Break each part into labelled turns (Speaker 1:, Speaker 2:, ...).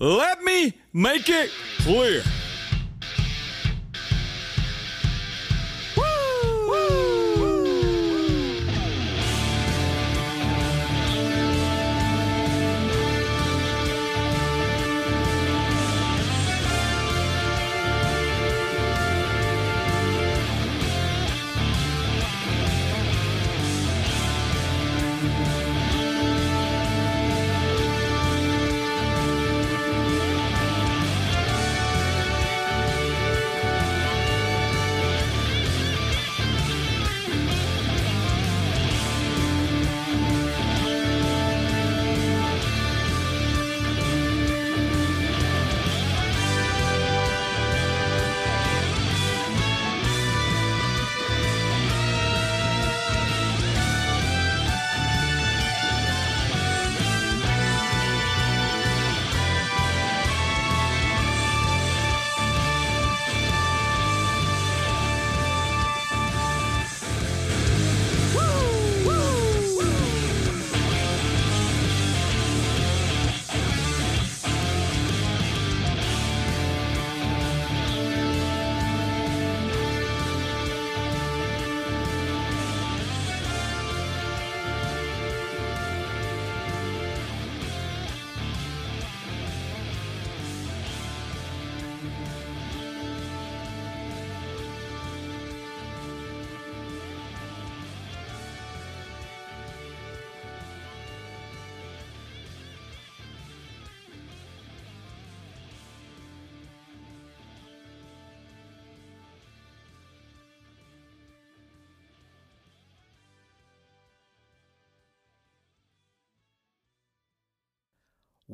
Speaker 1: Let me make it clear.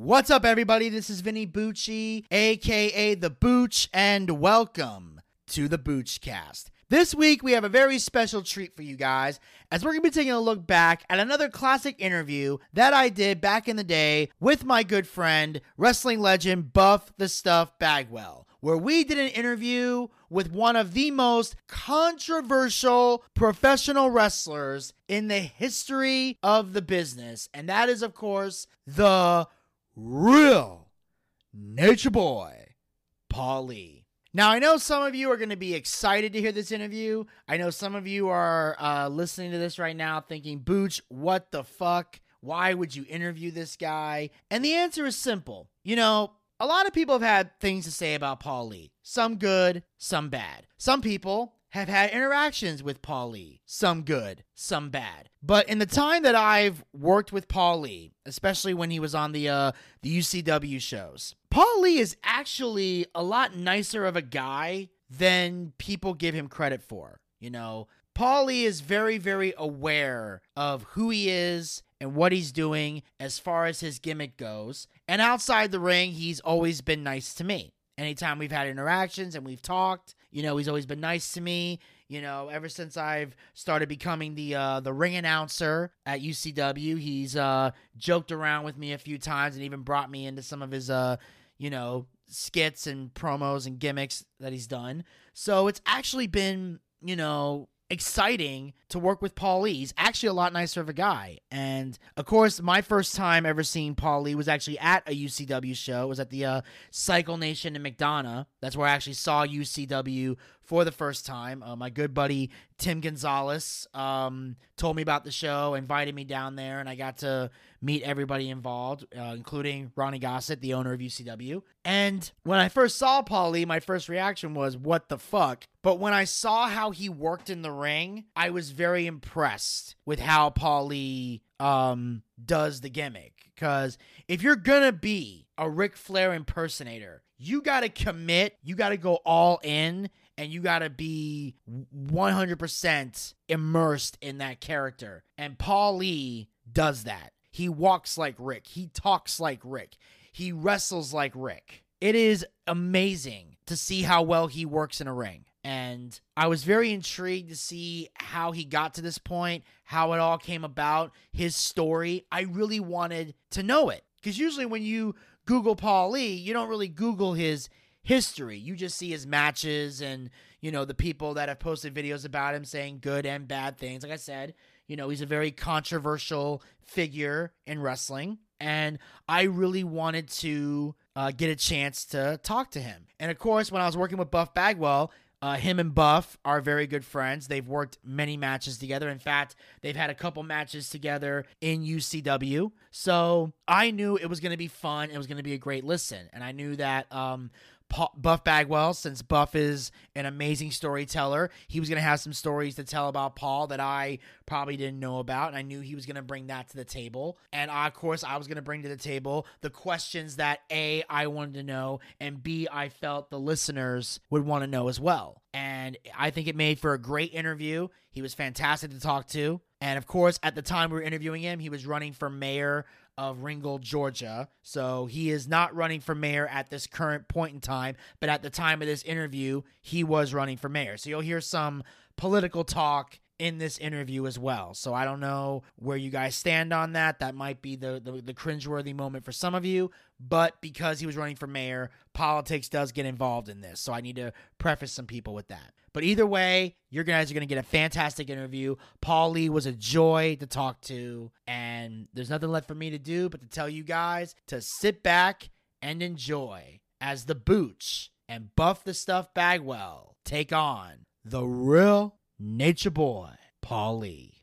Speaker 2: What's up, everybody? This is Vinny Bucci, aka The Booch, and welcome to the Boochcast. This week, we have a very special treat for you guys as we're going to be taking a look back at another classic interview that I did back in the day with my good friend, wrestling legend Buff the Stuff Bagwell, where we did an interview with one of the most controversial professional wrestlers in the history of the business. And that is, of course, the real Nature Boy, Paul Lee. Now, I know some of you are going to be excited to hear this interview. I know some of you are uh, listening to this right now thinking, Booch, what the fuck? Why would you interview this guy? And the answer is simple. You know, a lot of people have had things to say about Paul Lee. Some good, some bad. Some people have had interactions with Paul Lee, some good, some bad. But in the time that I've worked with Paul Lee, especially when he was on the uh, the UCW shows, Paul Lee is actually a lot nicer of a guy than people give him credit for. You know, Paul Lee is very, very aware of who he is and what he's doing as far as his gimmick goes. And outside the ring, he's always been nice to me. Anytime we've had interactions and we've talked, you know, he's always been nice to me. You know, ever since I've started becoming the uh, the ring announcer at UCW, he's uh, joked around with me a few times and even brought me into some of his uh, you know, skits and promos and gimmicks that he's done. So it's actually been, you know, exciting to work with Paul Lee. He's actually a lot nicer of a guy. And of course, my first time ever seeing Paul Lee was actually at a UCW show. It was at the uh, Cycle Nation in McDonough. That's where I actually saw UCW for the first time. Uh, my good buddy Tim Gonzalez um, told me about the show, invited me down there, and I got to meet everybody involved, uh, including Ronnie Gossett, the owner of UCW. And when I first saw Paul Lee, my first reaction was, what the fuck? But when I saw how he worked in the ring, I was very impressed with how Paul Lee um, does the gimmick. Because if you're going to be a Ric Flair impersonator, you got to commit, you got to go all in, and you got to be 100% immersed in that character. And Paul Lee does that. He walks like Ric, he talks like Ric, he wrestles like Ric. It is amazing to see how well he works in a ring. And I was very intrigued to see how he got to this point, how it all came about, his story. I really wanted to know it. Because usually when you Google Paul Lee, you don't really Google his history. You just see his matches and, you know, the people that have posted videos about him saying good and bad things. Like I said, you know, he's a very controversial figure in wrestling. And I really wanted to uh, get a chance to talk to him. And of course, when I was working with Buff Bagwell, uh, him and Buff are very good friends. They've worked many matches together. In fact, they've had a couple matches together in UCW. So I knew it was going to be fun. It was going to be a great listen. And I knew that um, Buff Bagwell, since Buff is an amazing storyteller, he was going to have some stories to tell about Paul that I probably didn't know about. And I knew he was going to bring that to the table. And I, of course, I was going to bring to the table the questions that A, I wanted to know, and B, I felt the listeners would want to know as well. And I think it made for a great interview. He was fantastic to talk to. And of course, at the time we were interviewing him, he was running for mayor of Ringgold, Georgia. So he is not running for mayor at this current point in time, but at the time of this interview, he was running for mayor. So you'll hear some political talk in this interview as well. So I don't know where you guys stand on that. That might be the, the, the cringeworthy moment for some of you, but because he was running for mayor, politics does get involved in this. So I need to preface some people with that. But either way, you guys are going to get a fantastic interview. Paul Lee was a joy to talk to, and there's nothing left for me to do but to tell you guys to sit back and enjoy as the Booch and Buff the Stuff Bagwell take on the real Nature Boy, Paul Lee.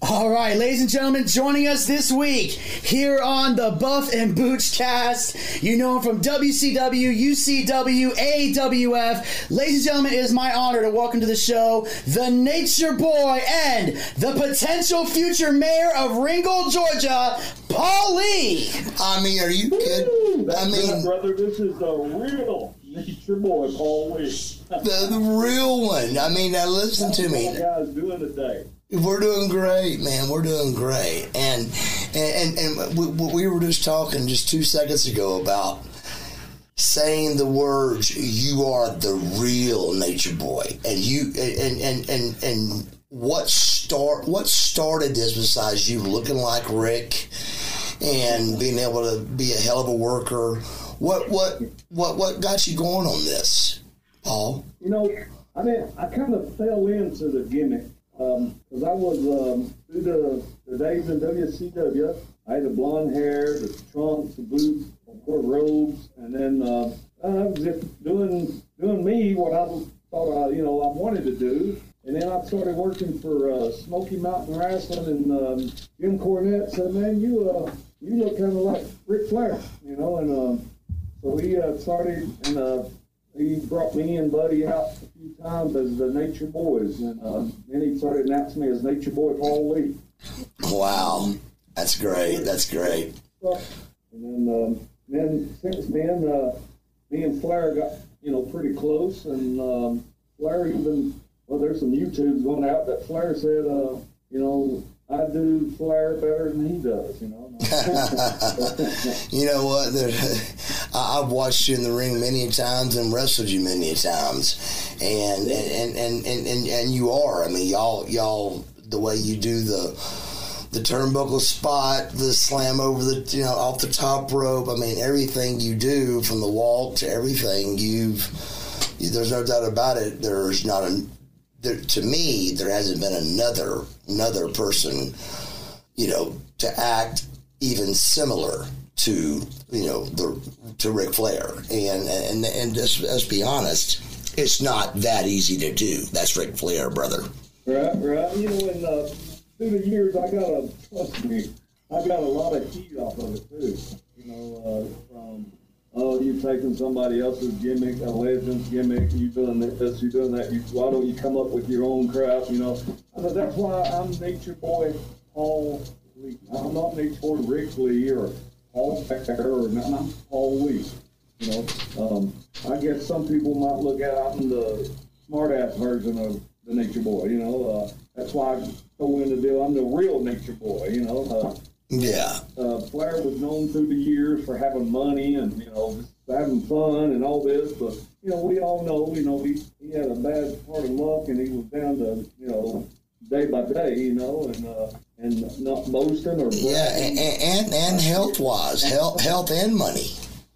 Speaker 2: All right, ladies and gentlemen, joining us this week here on the Buff and Booch cast. You know him from WCW, UCW, AWF. Ladies and gentlemen, it is my honor to welcome to the show the Nature Boy and the potential future mayor of Ringgold, Georgia, Paul Lee.
Speaker 3: I mean, are you kidding?
Speaker 4: I mean, brother, this is the real Nature Boy, Paul Lee.
Speaker 3: the, the real one. I mean, now listen to me.
Speaker 4: You guys doing today?
Speaker 3: We're doing great, man. We're doing great, and and and we, we were just talking just two seconds ago about saying the words "You are the real nature boy," and you and and and and what start what started this besides you looking like Ric and being able to be a hell of a worker. What what what what got you going on this, Paul?
Speaker 4: You know, I mean, I kind of fell into the gimmick because um, I was um, through the, the days in WCW. I had the blonde hair, the trunks, the boots, wore robes, and then uh, I was just doing doing me what I thought I you know I wanted to do. And then I started working for uh, Smoky Mountain Wrestling, and um, Jim Cornette said, "Man, you uh, you look kind of like Ric Flair, you know." And um, so we uh, started, and uh, he brought me and Buddy out times as the Nature Boys, and uh, then he started announcing me as Nature Boy Paul Lee.
Speaker 3: Wow, that's great. That's great.
Speaker 4: And then, um, then since then, uh, me and Flair got you know pretty close, and um, Flair even well, there's some YouTubes going out that Flair said, uh, you know, I do Flair better than he does, you know.
Speaker 3: you know what? There, I've watched you in the ring many times and wrestled you many times, and and, and, and, and, and you are. I mean, y'all y'all the way you do the the turnbuckle spot, the slam over the you know off the top rope. I mean, everything you do from the walk to everything you've. There's no doubt about it. There's not a there, to me, there hasn't been another another person, you know, to act even similar to you know the to Ric Flair. And and and just, let's be honest, it's not that easy to do. That's Ric Flair, brother.
Speaker 4: Right, right. You know, in uh, through the years, I got a trust me, I got a lot of heat off of it too. You know, uh, from oh, you taking somebody else's gimmick, a legend's gimmick, you doing this, you doing that. You, why don't you come up with your own crap? You know, I that's why I'm Nature Boy Paul Lee. I'm not Nature Boy Rick Lee or Paul Becker or not, Paul Lee. You know, um, I guess some people might look at I'm the smart ass version of the Nature Boy. You know, uh, that's why I go in the deal. I'm the real Nature Boy. You know. Uh,
Speaker 3: yeah.
Speaker 4: Uh, Flair was known through the years for having money and you know having fun and all this, but you know we all know you know he, he had a bad part of luck and he was down to you know day by day, you know, and uh, and not boasting or
Speaker 3: yeah, and and, and health wise, health health and money.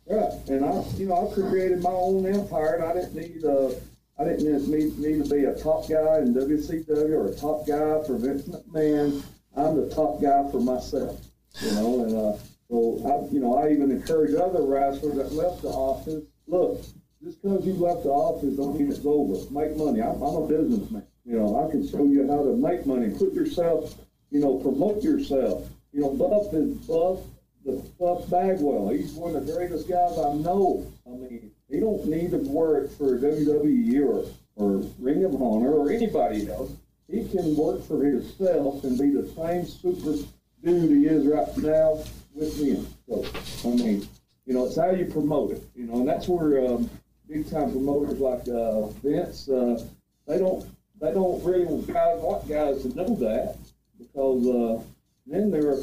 Speaker 4: Right, and I you know I created my own empire and I didn't need uh I didn't need, need to be a top guy in WCW or a top guy for Vince McMahon. I'm the top guy for myself, you know, and uh, So I, you know, I even encourage other wrestlers that left the office. Look, just because you left the office don't mean it's over. Make money. I'm, I'm a businessman. You know, I can show you how to make money. Put yourself, you know, promote yourself. You know, Buff is Buff, the Buff Bagwell. He's one of the greatest guys I know. I mean, he don't need to work for WWE or, or Ring of Honor or anybody else. He can work for himself and be the same super dude he is right now with them. So, I mean, you know, it's how you promote it. You know, and that's where um, big time promoters like uh, Vince, uh, they don't they don't really want guys want guys to know that because uh, then they're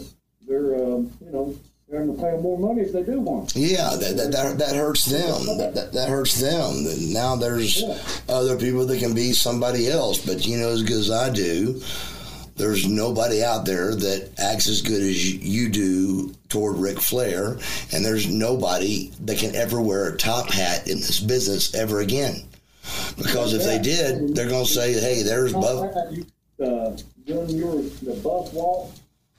Speaker 4: they're um, you know they're going to pay more money if they do want.
Speaker 3: Yeah, that, that, that, that hurts them. That, that, that hurts them. Now there's
Speaker 4: Yeah.
Speaker 3: other people that can be somebody else, but you know as good as I do, there's nobody out there that acts as good as you- you do toward Ric Flair, and there's nobody that can ever wear a top hat in this business ever again. Because if they did, they're going to say, "Hey, there's Buff."
Speaker 4: Uh, doing your the buff walk,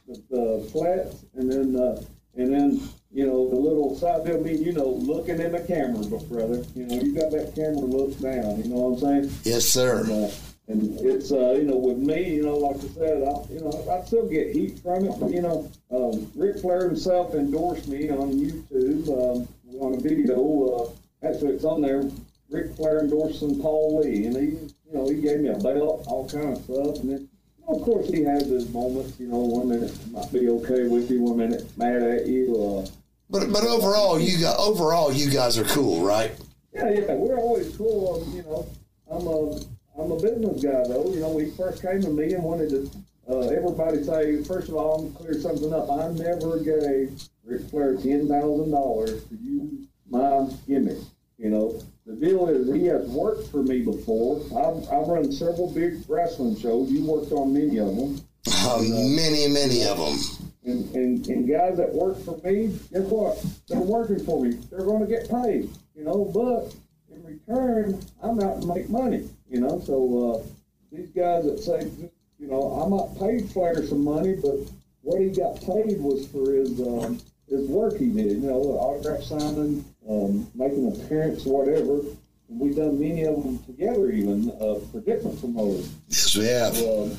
Speaker 4: the, the flats, and then uh, and then you know the little side bill mean you know looking in the camera, but brother, you know you got that camera look down. You know what I'm saying?
Speaker 3: Yes, sir.
Speaker 4: And, uh, and it's uh, you know with me, you know, like I said, I, you know I still get heat from it. But, you know, um, Ric Flair himself endorsed me on YouTube um, on a video. Uh, actually, it's on there. Ric Flair endorsing Paul Lee, and he, you know, he gave me a belt, all kind of stuff, and then. you know, Of course, he has his moments. You know, one minute might be okay with you, one minute mad at you. Uh,
Speaker 3: But but overall, you got overall you guys are cool, right?
Speaker 4: Yeah, yeah, we're always cool. Um, you know, I'm a I'm a business guy though. You know, when he first came to me and wanted to uh, everybody say, first of all, I'm gonna clear something up. I never gave Ric Flair ten thousand dollars to use my gimmick. You know, the deal is he has worked for me before. I've, I've run several big wrestling shows. You worked on many of them.
Speaker 3: Um, many many of them.
Speaker 4: And, and, and guys that work for me, guess what? They're working for me. They're going to get paid, you know, but in return, I'm out to make money, you know. So uh, these guys that say, you know, I might paid Flair some money, but what he got paid was for his um, his work he did, you know, autograph signing, um, making an appearance, whatever. And we've done many of them together, even uh, for different promoters
Speaker 3: Yes, we have.
Speaker 4: um,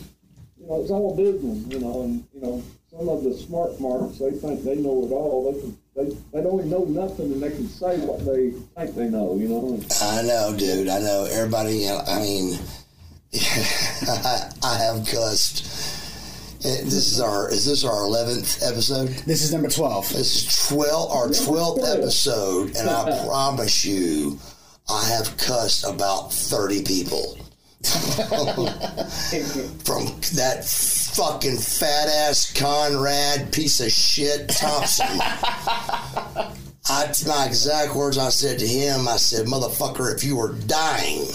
Speaker 4: you know, it's all business, you know, and, you know, some of the smart marks, they think they know it all. They can, they, they don't even know nothing and they can say what they think they know, you know.
Speaker 3: I know, dude. I know. Everybody. I mean, I have cussed. Eh, This is our. Is this our eleventh episode?
Speaker 2: This is number 12.
Speaker 3: This is twelve. Our twelfth episode, and I promise you, I have cussed about thirty people. From that fucking fat ass Conrad piece of shit Thompson. I, my exact words I said to him, I said, motherfucker, if you were dying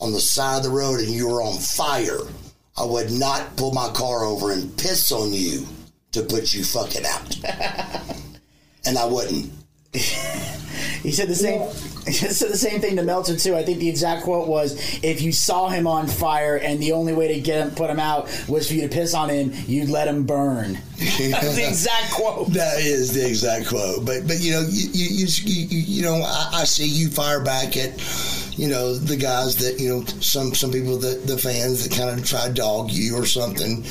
Speaker 3: on the side of the road and you were on fire, I would not pull my car over and piss on you to put you fucking out. and I wouldn't.
Speaker 2: He said the same. He said the same thing to Meltzer too. I think the exact quote was, "If you saw him on fire and the only way to get him, put him out, was for you to piss on him, you'd let him burn." That's the exact quote.
Speaker 3: That is the exact quote. But but you know you you you, you, you know I, I see you fire back at you know the guys that you know some some people that the fans that kind of try to dog you or something,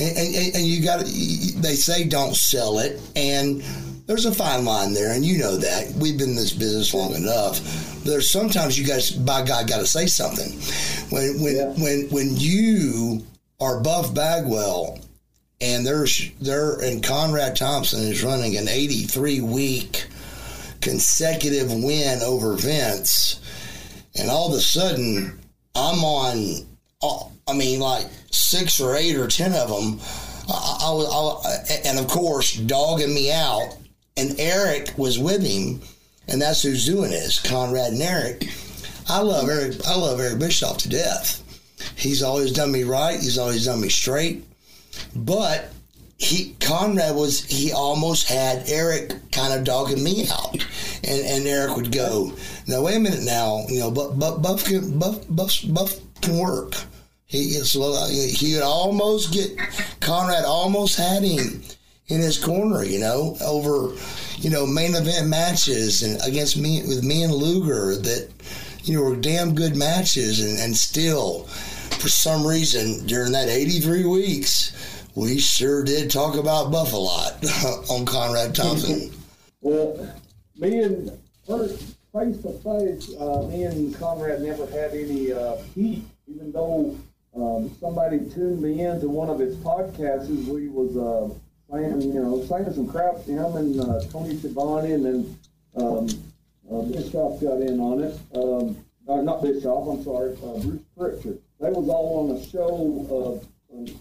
Speaker 3: and and, and you got they say don't sell it and. There's a fine line there, and you know that. We've been in this business long enough. There's sometimes you guys, by God, got to say something. When when
Speaker 4: Yeah.
Speaker 3: when when you are Buff Bagwell and there's there and Conrad Thompson is running an 83 week consecutive win over Vince, and all of a sudden I'm on. uh, I mean, like six or eight or ten of them. I, was, and of course, dogging me out. And Eric was with him, and that's who's doing this. Conrad and Eric. I love Eric. I love Eric Bischoff to death. He's always done me right. He's always done me straight. But he Conrad was he almost had Eric kind of dogging me out, and and Eric would go, now wait a minute now, you know, but but Buff can Buff Buff Buff can work. He is uh, he would almost get Conrad almost had him in his corner, you know, over, you know, main event matches and against me with me and Luger that, you know, were damn good matches and, and still for some reason during that 83 weeks, we sure did talk about Buff a lot on Conrad Thompson.
Speaker 4: Well, me and first face to face, uh, me and Conrad never had any uh, heat, even though um, somebody tuned me in to one of his podcasts. We was uh, saying, you know, saying some crap to him and uh, Tony Schiavone, and then um, uh, Bischoff got in on it. Um, uh, not Bischoff, I'm sorry, uh, Bruce Prichard. They was all on a show, uh,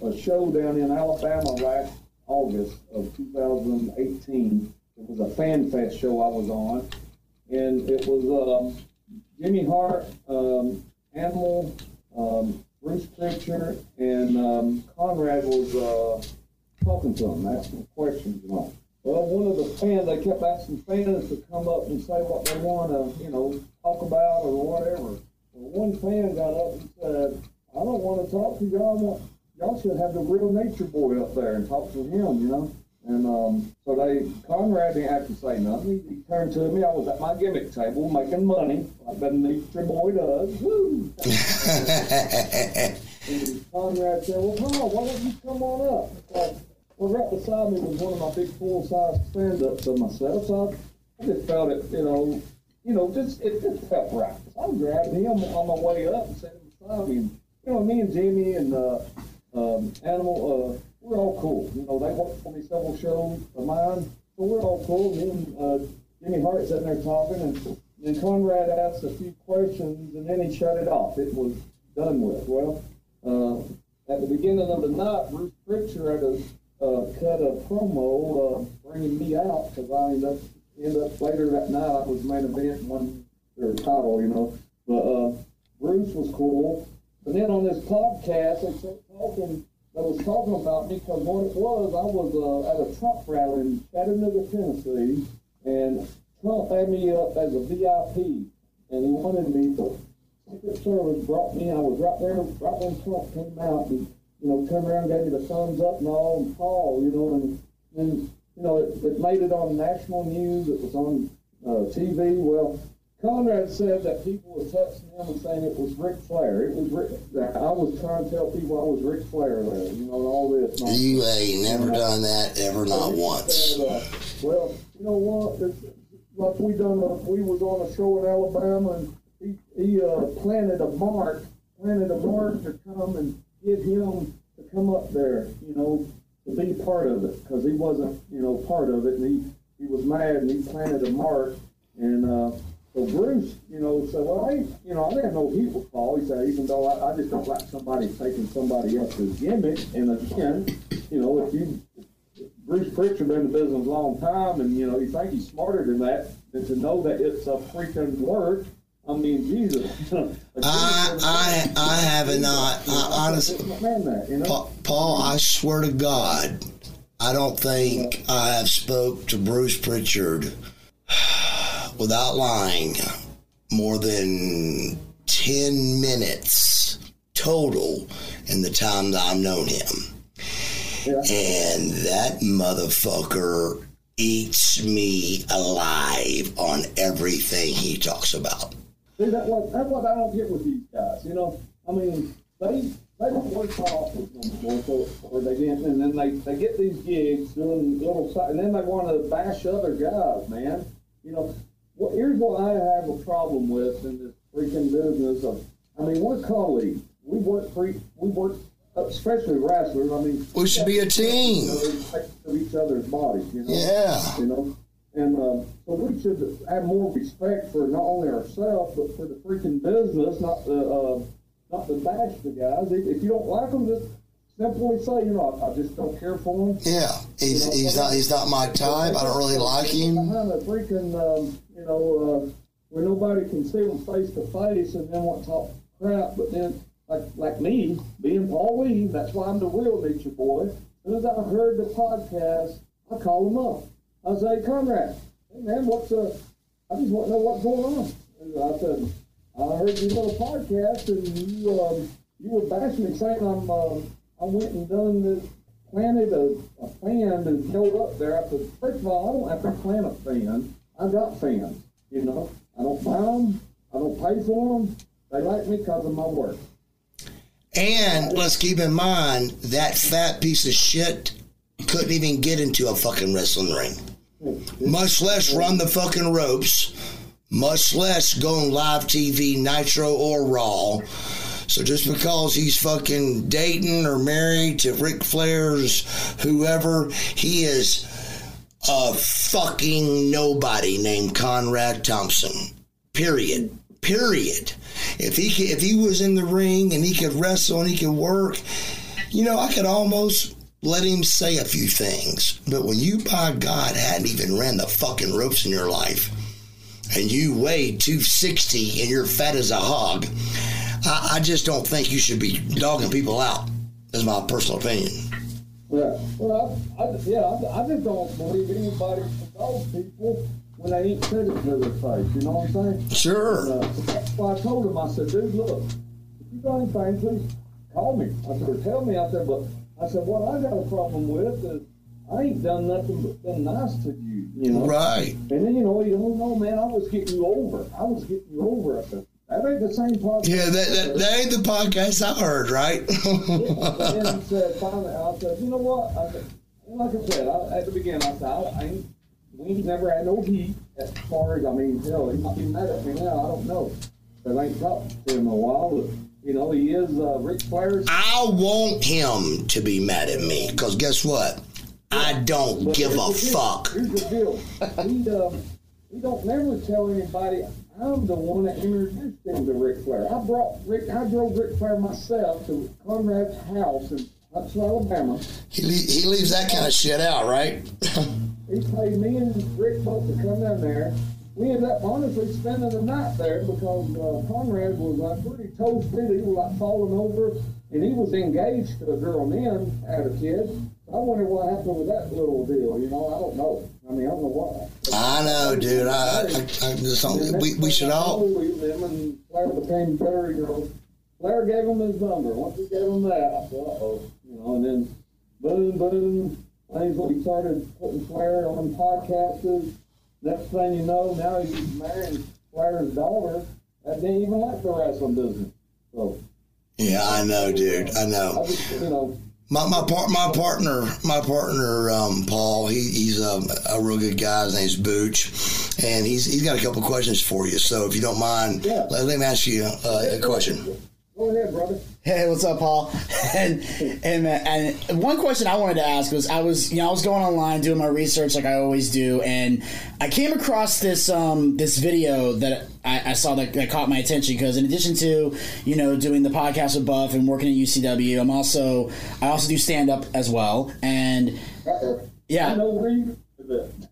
Speaker 4: a show down in Alabama last August of 2018. It was a fan fest show I was on, and it was um, Jimmy Hart, um, Animal, um, Bruce Prichard, and um, Conrad was uh, talking to him, asking questions and all. Well, one of the fans, they kept asking fans to come up and say what they want to, you know, talk about or whatever. Well, one fan got up and said, I don't want to talk to y'all. Y'all should have the real nature boy up there and talk to him, you know. And um, so they, Conrad didn't have to say nothing. He, turned to me. I was at my gimmick table making money, like the nature boy does. Woo! And Conrad said, Well, Paul, why don't you come on up? It's like, well, right beside me was one of my big full size stand ups of myself. So I, I just felt it, you know, you know, just it just felt right. So I grabbed him on my way up and sat him beside me. And, you know, me and Jimmy and uh, um, Animal, uh, we're all cool. You know, they worked for me several shows of mine, so we're all cool. Me and uh, Jimmy Hart sitting there talking, and then Conrad asked a few questions, and then he shut it off. It was done with. Well, uh, at the beginning of the night, Bruce Prichard had a, uh, cut a promo uh, bringing me out because I ended up, ended up later that night I was main event won their title, you know. But uh, Bruce was cool. And then on this podcast, they started talking. They was talking about because what it was, I was uh, at a Trump rally in Chattanooga, Tennessee, and Trump had me up as a VIP, and he wanted me to Secret Service brought me. I was right there, right when Trump came out, and you know, turned around, gave me the thumbs up and all, and Paul, you know, and and you know, it, it made it on national news. It was on uh, TV. Well, Conrad said that people were texting him and saying it was Ric Flair. It was Ric. I was trying to tell people I was Ric Flair there, you know, and all this. And
Speaker 3: you ain't never done that ever, not once.
Speaker 4: and, uh, well, you know what? It's, like we done, a, we was on a show in Alabama, and he, he uh, planted a mark, planted a mark to come and get him to come up there, you know, to be part of it, because he wasn't, you know, part of it, and he, he was mad, and he planted a mark, and uh, so Bruce, you know, said, well, I, you know, I didn't know he was Paul. He said, even though I, I just don't like somebody taking somebody else's gimmick, and again, you know, if you Bruce Prichard been in the business a long time, and you know, you think he's smarter than that, and to know that it's a freaking work. I mean, Jesus.
Speaker 3: I I I have not. I, honestly,
Speaker 4: you know.
Speaker 3: Pa- Paul, I swear to God, I don't think I have spoke to Bruce Prichard without lying more than ten minutes total in the time that I've known him.
Speaker 4: Yeah.
Speaker 3: And that motherfucker eats me alive on everything he talks about.
Speaker 4: See, that what that's what I don't get with these guys. You know, I mean, they they don't work for office no more, so or they didn't, and then they they get these gigs doing little and then they want to bash other guys, man. You know, well, here's what I have a problem with in this freaking business of. I mean, we're colleagues. We work for e- we work, especially wrestlers. I mean,
Speaker 3: We should be a team.
Speaker 4: Of each other's bodies. You know.
Speaker 3: Yeah.
Speaker 4: You know, and um, so we should have more respect for not only ourselves but for the freaking business, not the uh, not to bash the guys. If, if you don't like them, just simply say, you know, I, I just don't care for them.
Speaker 3: Yeah, he's he's not he's not my type. I don't really like him.
Speaker 4: Behind a freaking, um, you know, uh, where nobody can see them face to face, and then want to talk crap. But then, like like me, being Paul Lee, that's why I'm the real nature boy. As soon as I heard the podcast, I called him up. I hey, Conrad, hey man, what's uh? I just want to know what's going on. And I said, I heard your little podcast, and you um, you were bashing me, saying I'm uh, I went and done this planted a, a fan and held up there. I said, first of all, I don't have to plant a fan. I got fans. You know, I don't buy them. I don't pay for them. They like me because of my work.
Speaker 3: And let's keep in mind that fat piece of shit couldn't even get into a fucking wrestling ring, much less run the fucking ropes, much less go on live TV, Nitro or Raw. So just because he's fucking dating or married to Ric Flair's whoever, he is a fucking nobody named Conrad Thompson. Period. Period. If he could, if he was in the ring and he could wrestle and he could work, you know, I could almost let him say a few things. But when you, by God, hadn't even ran the fucking ropes in your life, and you weigh 260 and you're fat as a hog, I, I just don't think you should be dogging people out. That's my personal opinion.
Speaker 4: Yeah. Well, I, I, yeah, I, I just don't believe anybody can dog people when they ain't said it to their face. You know what I'm saying?
Speaker 3: Sure.
Speaker 4: Uh, that's I told him, I said, dude, look, if you got anything, please call me. I said, or tell me out there. But I said, what I got a problem with is I ain't done nothing but been nice to you, you know?
Speaker 3: Right.
Speaker 4: And then, you know, you don't know, man, I was getting you over. I was getting you over. I said, that ain't the same podcast.
Speaker 3: Yeah, that, that, that ain't the podcast I heard, right?
Speaker 4: and then he said, finally, I said, you know what? I said, like I said, I, at the beginning, I said, I, I ain't, we ain't never had no heat as far as, I mean, hell, he might be mad at me now, I don't know. But I ain't talked to him in a while, but, you know, he is uh, Ric Flair's.
Speaker 3: I want him to be mad at me because guess what? I don't
Speaker 4: But
Speaker 3: give a
Speaker 4: here's the deal.
Speaker 3: fuck.
Speaker 4: Here's the deal. He, um, he don't never tell anybody. I'm the one that introduced him to Ric Flair. I brought Ric. I drove Ric Flair myself to Conrad's house in Huntsville, Alabama.
Speaker 3: He, le- he leaves that kind of shit out, right?
Speaker 4: He paid me and Ric both to come down there. We ended up honestly spending the night there because uh, Conrad was like pretty toasted. He was like falling over, and he was engaged to a girl then, had a kid. I wonder what happened with that little deal. You know, I don't know. I mean, I don't know what.
Speaker 3: I know, dude. I, I, I just don't, we, we should all.
Speaker 4: Them and Flair became you know, Flair gave him his number. Once he gave him that, I said, uh-oh. You know, and then boom, boom. Things he started putting Flair on podcasts. Next thing you know, now he's marrying Flair's daughter that didn't even like the wrestling business. So
Speaker 3: Yeah, I know, dude. I
Speaker 4: I just, you know,
Speaker 3: My my part my partner my partner um, Paul he, he's a, a real good guy. His name's Booch, and he's he's got a couple questions for you. So if you don't mind,
Speaker 4: Yeah.
Speaker 3: let, me ask you uh, a question.
Speaker 4: go ahead, brother.
Speaker 2: Hey, what's up, Paul? And and uh, and one question I wanted to ask was I was you know I was going online doing my research like I always do, and I came across this um this video that I, I saw that, that caught my attention because in addition to you know doing the podcast with Buff and working at UCW, I'm also I also do stand up as well, and yeah.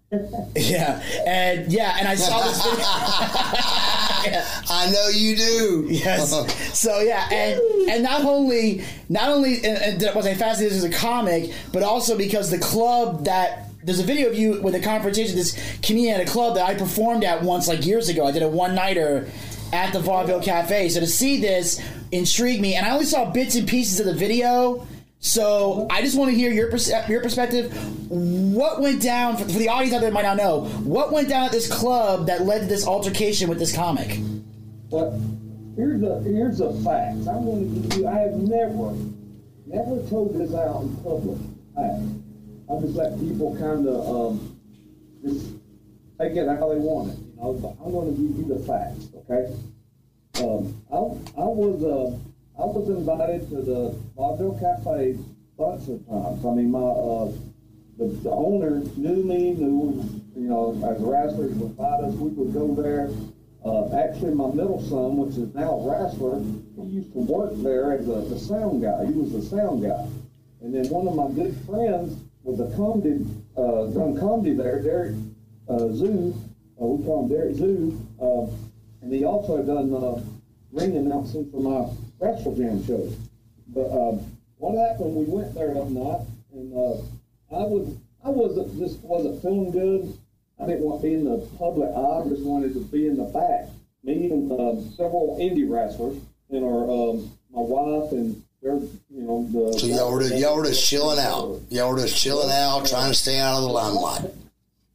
Speaker 2: Yeah, and yeah, and I saw this video.
Speaker 3: I know you do.
Speaker 2: Yes. So yeah, and and not only not only uh, uh, and, and was I fascinated as a comic, but also because the club that there's a video of you with a confrontation this comedian at a club that I performed at once like years ago. I did a one nighter at the Vaudeville Cafe. So to see this intrigued me, and I only saw bits and pieces of the video. So I just want to hear your your perspective. What went down for, for the audience out there that might not know? What went down at this club that led to this altercation with this comic?
Speaker 4: But here's the here's the facts. I'm going to give you. I have never, never told this out in public. I. I just let people kind of um, just take it how they want it. You know, but I'm going to give you the facts. Okay. Um, I I was uh, I was invited to the Vaudeville Cafe bunch of times. I mean, my uh, the, the owner knew me, knew you know as wrestlers would invite us. We would go there. Uh, actually, my middle son, which is now a wrestler, he used to work there as a, the sound guy. He was the sound guy. And then one of my good friends was a comedy, uh, done comedy there, Derek uh, Zoo. Uh, we call him Derek Zoo. Uh, and he also done uh, ring announcing for my Wrestlejam show. But um, what happened? We went there that night, and uh, I was I wasn't just wasn't feeling good. I didn't want to be in the public eye. I just wanted to be in the back. Me and um, several indie wrestlers, and our um, my wife and they're you know the.
Speaker 3: So y'all were just, y'all were just chilling out. Y'all were just chilling out, trying to stay out of the limelight.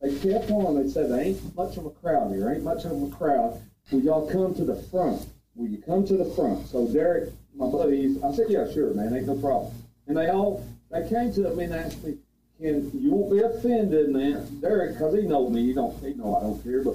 Speaker 4: They kept on. They said there ain't much of a crowd here. Ain't much of a crowd. Will y'all come to the front? Will you come to the front? So Derek, my buddies, I said, yeah, sure, man, ain't no problem. And they all they came to me and asked me, can you won't be offended, man, Derek, because he know me. He don't he know I don't care, but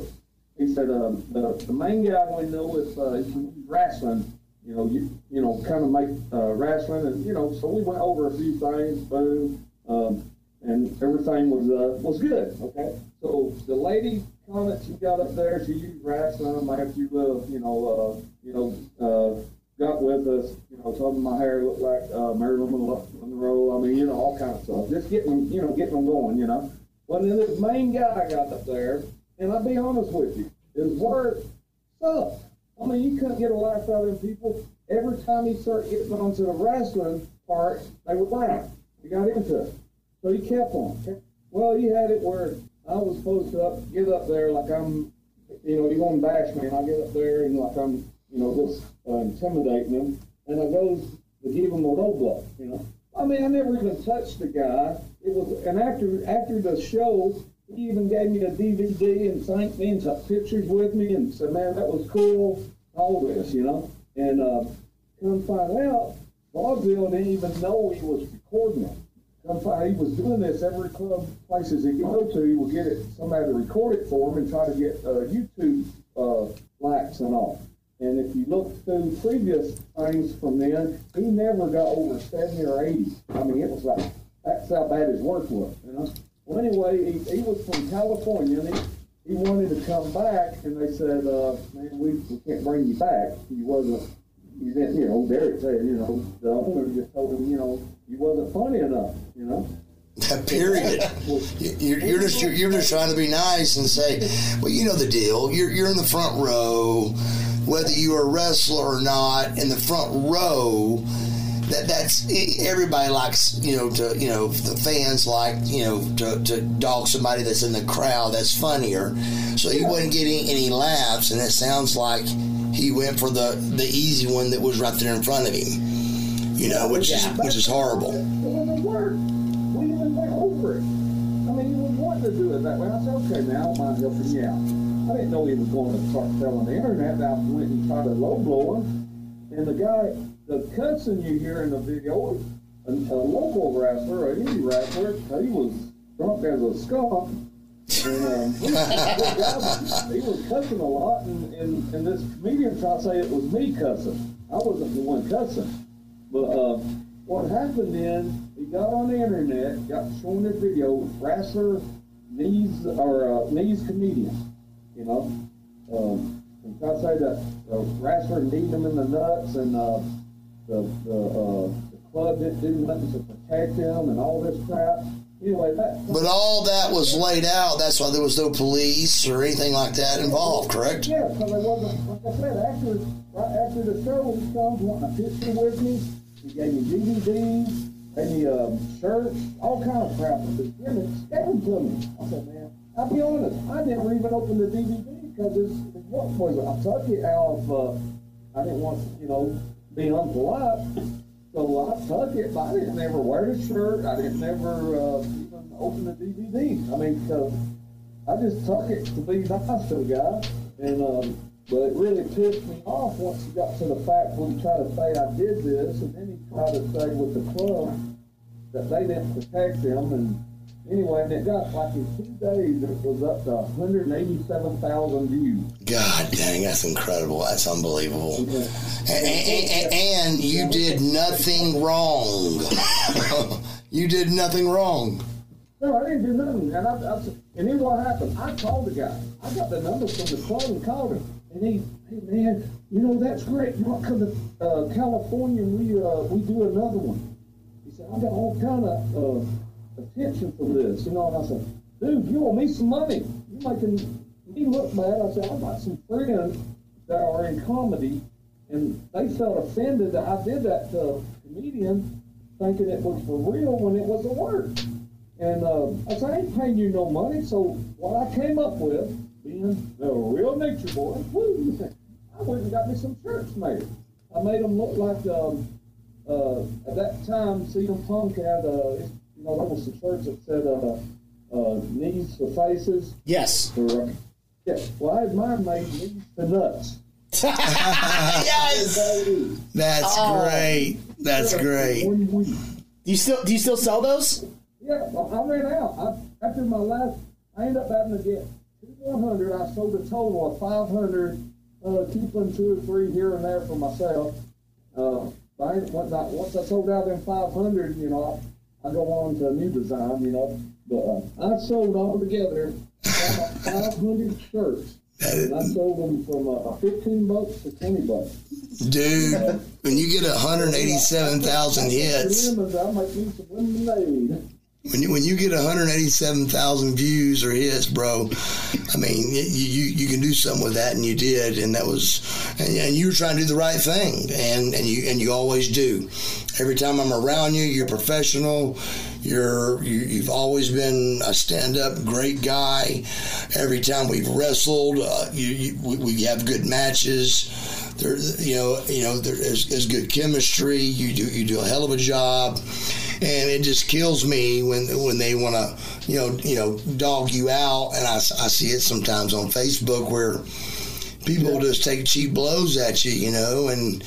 Speaker 4: he said um, the the main guy we know is uh, wrestling. You know, you you know, kind of make uh, wrestling, and you know, so we went over a few things, boom, um, and everything was uh, was good. Okay, so the lady comment she got up there, she used wrestling after you, uh, you know, uh, you know, uh, got with us. You know, told me my hair looked like uh, Marilyn Monroe. I mean, you know, all kind of stuff. Just getting, you know, getting them going. You know. Well, then this main guy I got up there, and I'll be honest with you, his work sucked. I mean, you couldn't get a laugh out of them people. Every time he started getting onto the wrestling part, they would laugh. He got into it. So he kept on. Well, he had it where I was supposed to up, get up there like I'm, you know, he want to bash me, and I get up there and like I'm, you know, just uh, intimidating him, and I goes to give him a low blow, you know. I mean, I never even touched the guy. It was, and after after the show, he even gave me a DVD and thanked me and took pictures with me and said, "Man, that was cool." All this, you know, and uh, come find out, Vaudeville didn't even know he was recording it. He was doing this every club places he could go to. He would get it somebody to record it for him and try to get uh, YouTube uh, likes and all. And if you look through previous things from then, he never got over 70 or 80. I mean, it was like, that's how bad his work was, you know? Well, anyway, he, he was from California, and he, he wanted to come back, and they said, uh, man, we, we can't bring you back. He wasn't, he didn't, you know, Derek said, you know, the owner just told him, you know, he wasn't funny enough, you know?
Speaker 3: Period. You're, you're just you're, you're just trying to be nice and say, well, you know the deal. You're you're in the front row, whether you're a wrestler or not. In the front row, that that's everybody likes you know to you know the fans like you know to, to dog somebody that's in the crowd that's funnier. So he wasn't getting any laughs, and it sounds like he went for the the easy one that was right there in front of him. You know, which is which is horrible.
Speaker 4: It work. We even went over it. I mean, he was wanting to do it that way. I said, okay, now I don't mind helping you out. I didn't know he was going to start selling the internet. I went and tried to low blow him. And the guy, the cussing you hear in the video, a, a local wrestler, an indie wrestler, he was drunk as a skunk. And um, he, was, he was cussing a lot, and, and, and this comedian tried to say it was me cussing. I wasn't the one cussing. But uh, what happened then, he got on the internet, got shown the video, wrestler knees or uh, knees comedian, you know. Um, and try to say that the wrestler kneed him in the nuts and uh, the the, uh, the club didn't do nothing to protect him and all this crap. Anyway, that.
Speaker 3: But all that was laid out. That's why there was no police or anything like that involved, correct?
Speaker 4: Yeah, because there wasn't. Like I said, after right after the show, he comes wanting a picture with me. He gave me DVDs, gave me um, shirts, all kinds of crap. The gimmicks gave them to me. I said, man, I'll be honest, I never even opened the DVD because it's, what was it? I took it out of. Uh, I didn't want to, you know, be unpolite. So I took it, but I didn't never wear the shirt. I didn't never uh, even open the DVD. I mean, because I just took it to be nice to the guy. And um, but it really pissed me off once he got to the fact when he tried to say I did this, and then he tried to say with the club that they didn't protect him. And anyway, and it got like in two days, it was up to 187,000 views.
Speaker 3: God dang, that's incredible. That's unbelievable. And, and, and, and you did nothing wrong. you did nothing wrong.
Speaker 4: No, I didn't do nothing. And, I, I, and here's what happened. I called the guy. I got the number from the club and called him. And he, hey man, you know that's great. To come to uh, California? We uh, we do another one. He said I got all kind of uh, attention for this, you know. And I said, dude, you owe me some money. You're making me look bad. I said I got some friends that are in comedy, and they felt offended that I did that to a comedian, thinking it was for real when it was a work. And uh, I said, I ain't paying you no money. So what I came up with, being a real nature boy, woo, I went and got me some shirts made. I made them look like um, uh, at that time, CM Punk had, uh, you know, there was some shirts that said, uh, uh, knees for faces.
Speaker 2: Yes.
Speaker 4: Or, uh, yeah, well, I had mine made knees to nuts.
Speaker 2: yes.
Speaker 3: That's
Speaker 2: Oh.
Speaker 3: great. That's great.
Speaker 4: One week.
Speaker 2: Do you still do you still sell those?
Speaker 4: Yeah, well, I ran out. I, after my last, I ended up having to get 100. I sold a total of 500, uh, keeping two or three here and there for myself. Uh, I, once, I, once I sold out them 500, you know, I, I go on to a new design, you know. But uh, I sold all together 500 shirts. And I sold them from uh, 15 bucks to 20 bucks.
Speaker 3: Dude, when you get 187,000 hits,
Speaker 4: I make me some lemonade.
Speaker 3: When you, when you get 187,000 views or hits, bro, I mean, you, you, you can do something with that, and you did, and that was, and, and you were trying to do the right thing, and, and you and you always do. Every time I'm around you, you're professional. You're you, you've always been a stand-up great guy. Every time we've wrestled, uh, you, you we, we have good matches. There, you know, you know, there is, is good chemistry. You do you do a hell of a job, and it just kills me when when they want to, you know, you know, dog you out. And I, I see it sometimes on Facebook where people just take cheap blows at you, you know, and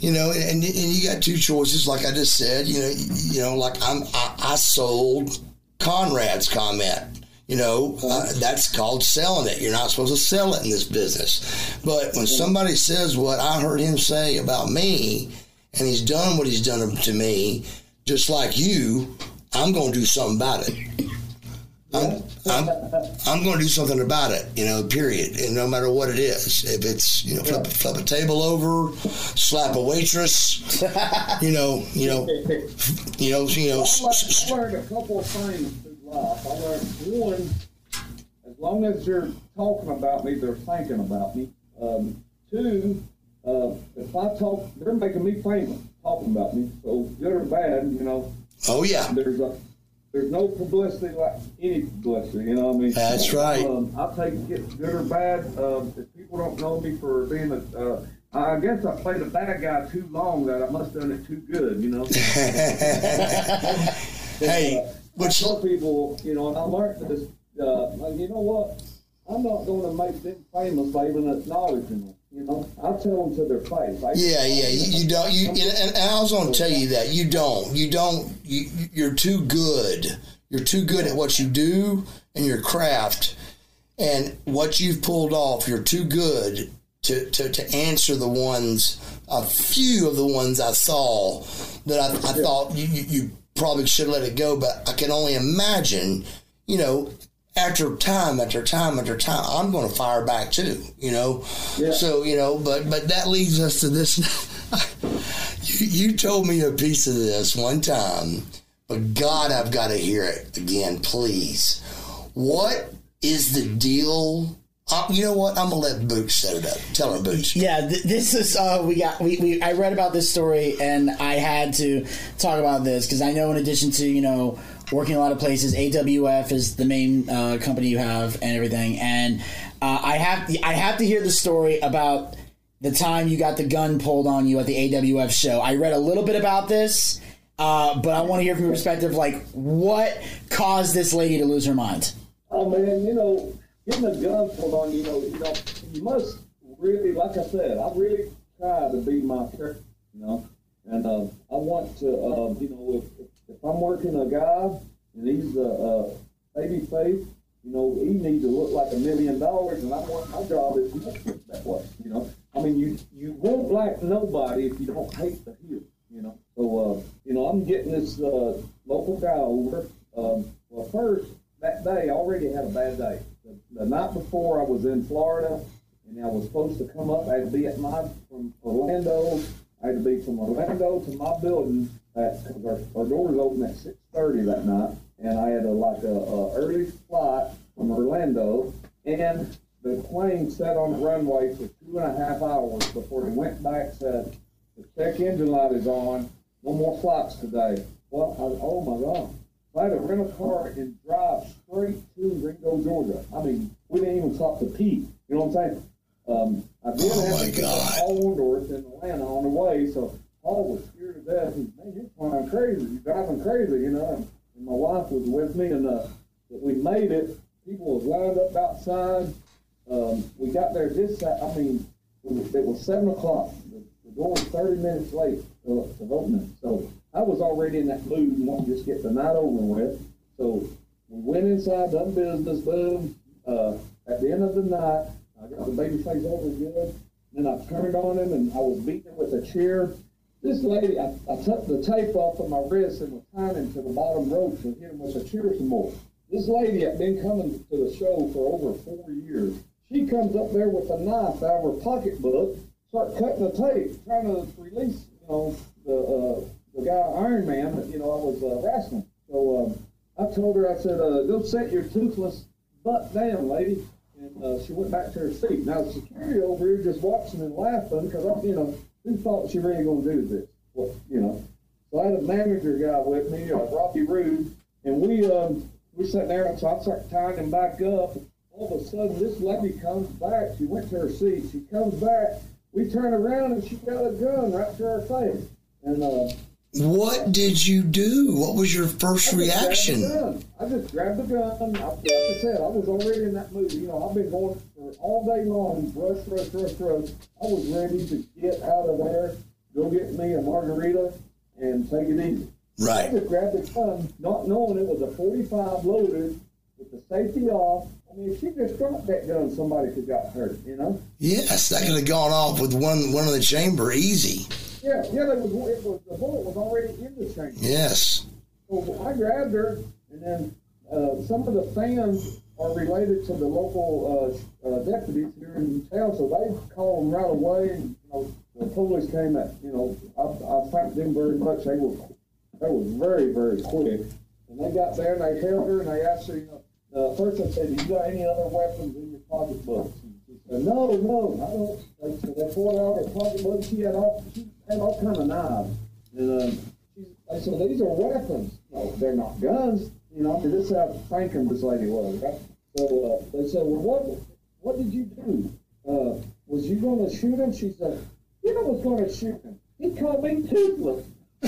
Speaker 3: you know, and, and you got two choices, like I just said, you know, you know, like I'm, I, I sold Conrad's comment. You know, uh, that's called selling it. You're not supposed to sell it in this business. But when somebody says what I heard him say about me, and he's done what he's done to me, just like you, I'm going to do something about it. I'm, I'm, I'm going to do something about it, you know, period. And no matter what it is, if it's, you know, flip, flip a table over, slap a waitress, you know, you know, you know, you know,
Speaker 4: I learned, I learned a couple of things through life. I learned one, as long as they're talking about me, they're thinking about me. Um, two, uh, if I talk, they're making me famous, talking about me. So good or bad, you know,
Speaker 3: oh yeah,
Speaker 4: there's a there's no publicity like any publicity. You know what I mean?
Speaker 3: That's right.
Speaker 4: Um, I take it good or bad. Um, if people don't know me for being a, uh, I guess I played a bad guy too long that I must have done it too good. You know.
Speaker 3: hey,
Speaker 4: I
Speaker 3: which
Speaker 4: tell people, you know, and I learned this. Uh, like, you know what? I'm not going to make them famous by even acknowledging them. You know, I tell them to their face. I,
Speaker 3: Yeah, yeah, you, you don't. You and, and I was going to tell you that you don't. You don't. You, you're too good. You're too good at what you do and your craft, and what you've pulled off. You're too good to to, to answer the ones. A few of the ones I saw that I, I thought you, you, you probably should let it go, but I can only imagine. You know, after time after time after time, I'm going to fire back too. You know,
Speaker 4: Yeah.
Speaker 3: so you know, but but that leads us to this. you, you told me a piece of this one time, but God, I've got to hear it again, please. What is the deal? Uh, you know what? I'm gonna let Booch set it up. Tell her, Booch.
Speaker 2: Yeah, th- this is uh, we got we, we I read about this story and I had to talk about this because I know in addition to you know working a lot of places, AWF is the main uh, company you have and everything, and uh, I have I have to hear the story about the time you got the gun pulled on you at the AWF show. I read a little bit about this, uh, but I want to hear from your perspective, like what caused this lady to lose her mind.
Speaker 4: Oh man, you know, getting a gun pulled on you, you know, you know, you must really, like I said, I really try to be my character, you know, and uh, I want to, uh, you know, if, if, I'm working a guy and he's a, a baby face, you know, he needs to look like a million dollars, and I want my job is that way, you know. I mean, you you won't like nobody if you don't hate the heel, you know. So, uh, you know, I'm getting this uh, local guy over. Um, well, first that day, I already had a bad day. The, the night before, I was in Florida, and I was supposed to come up. I had to be at my from Orlando. I had to be from Orlando to my building at our, our doors open at six thirty that night, and I had a like a, a early flight from Orlando, and the plane sat on the runway for two and a half hours before they went back. Said the check engine light is on. No more flights today. Well, I, oh my god. I had to rent a car and drive straight to Ringgold, Georgia. I mean, we didn't even stop to pee. You know what I'm saying? Um, I did
Speaker 3: Oh,
Speaker 4: have to get
Speaker 3: God.
Speaker 4: Paul Orndorff in Atlanta on the way, so Paul was scared to death. going crazy, it got on crazy you know. And, and my wife was with me, and uh, we made it. People was lined up outside. Um, we got there just, I mean, it was, it was seven o'clock. The, the door was thirty minutes late to, to opening, so I was already in that mood and wanted to just get the night over with. So we went inside, done business, boom. Uh, at the end of the night, I got the baby face over good. Then I turned on him and I was beating him with a chair. This lady, I, I took the tape off of my wrist and was tying him to the bottom rope to hit him with a some more. This lady had been coming to the show for over four years. She comes up there with a knife out of her pocketbook, start cutting the tape, trying to release, you know, the uh, the guy Iron Man that you know I was uh, wrestling. So um, I told her, I said, uh, "Go set your toothless butt down, lady." And uh, she went back to her seat. Now the security over here just watching and laughing because I, you know, who thought she really going to do this? What, you know. So I had a manager guy with me, uh, Robbie Rude, and we um, we sat there, and so I started tying him back up. All of a sudden, this lady comes back. She went to her seat. She comes back. We turn around, and she got a gun right to her face. And uh,
Speaker 3: What did you do? What was your first
Speaker 4: I just grabbed the
Speaker 3: reaction?
Speaker 4: I just grabbed the gun. I, like I said, I was already in that movie. You know, I've been going all day long, rush, rush, rush, rush. I was ready to get out of there, go get me a margarita, and take it easy.
Speaker 3: Right.
Speaker 4: I just grabbed the gun, not knowing it was a 45 loaded with the safety off. I mean, if she just dropped that gun, somebody could have got hurt, you know?
Speaker 3: Yes, that could have gone off with one one in the chamber easy.
Speaker 4: Yeah, yeah, there was, it was, the bullet was already in the chamber.
Speaker 3: Yes.
Speaker 4: So I grabbed her, and then uh, some of the fans are related to the local uh, uh, deputies here in town, so they called them right away. And, you know, the police came at, you know, I, I thanked them very much. They were, they were very, very quick. And they got there and they held her and they asked her, you know, uh, first they said, "You got any other weapons in your pocketbooks?" And she said, "No, no, I don't." They, so they pulled out her pocketbook. She had all, she had all kind of knives, and um, I said, these are weapons. No, they're not guns. You know, this is how franken this lady was, right? So uh, they said, well, what what did you do? Uh, was you going to shoot him? She said, you know, was going to shoot him. He called me toothless.
Speaker 3: Oh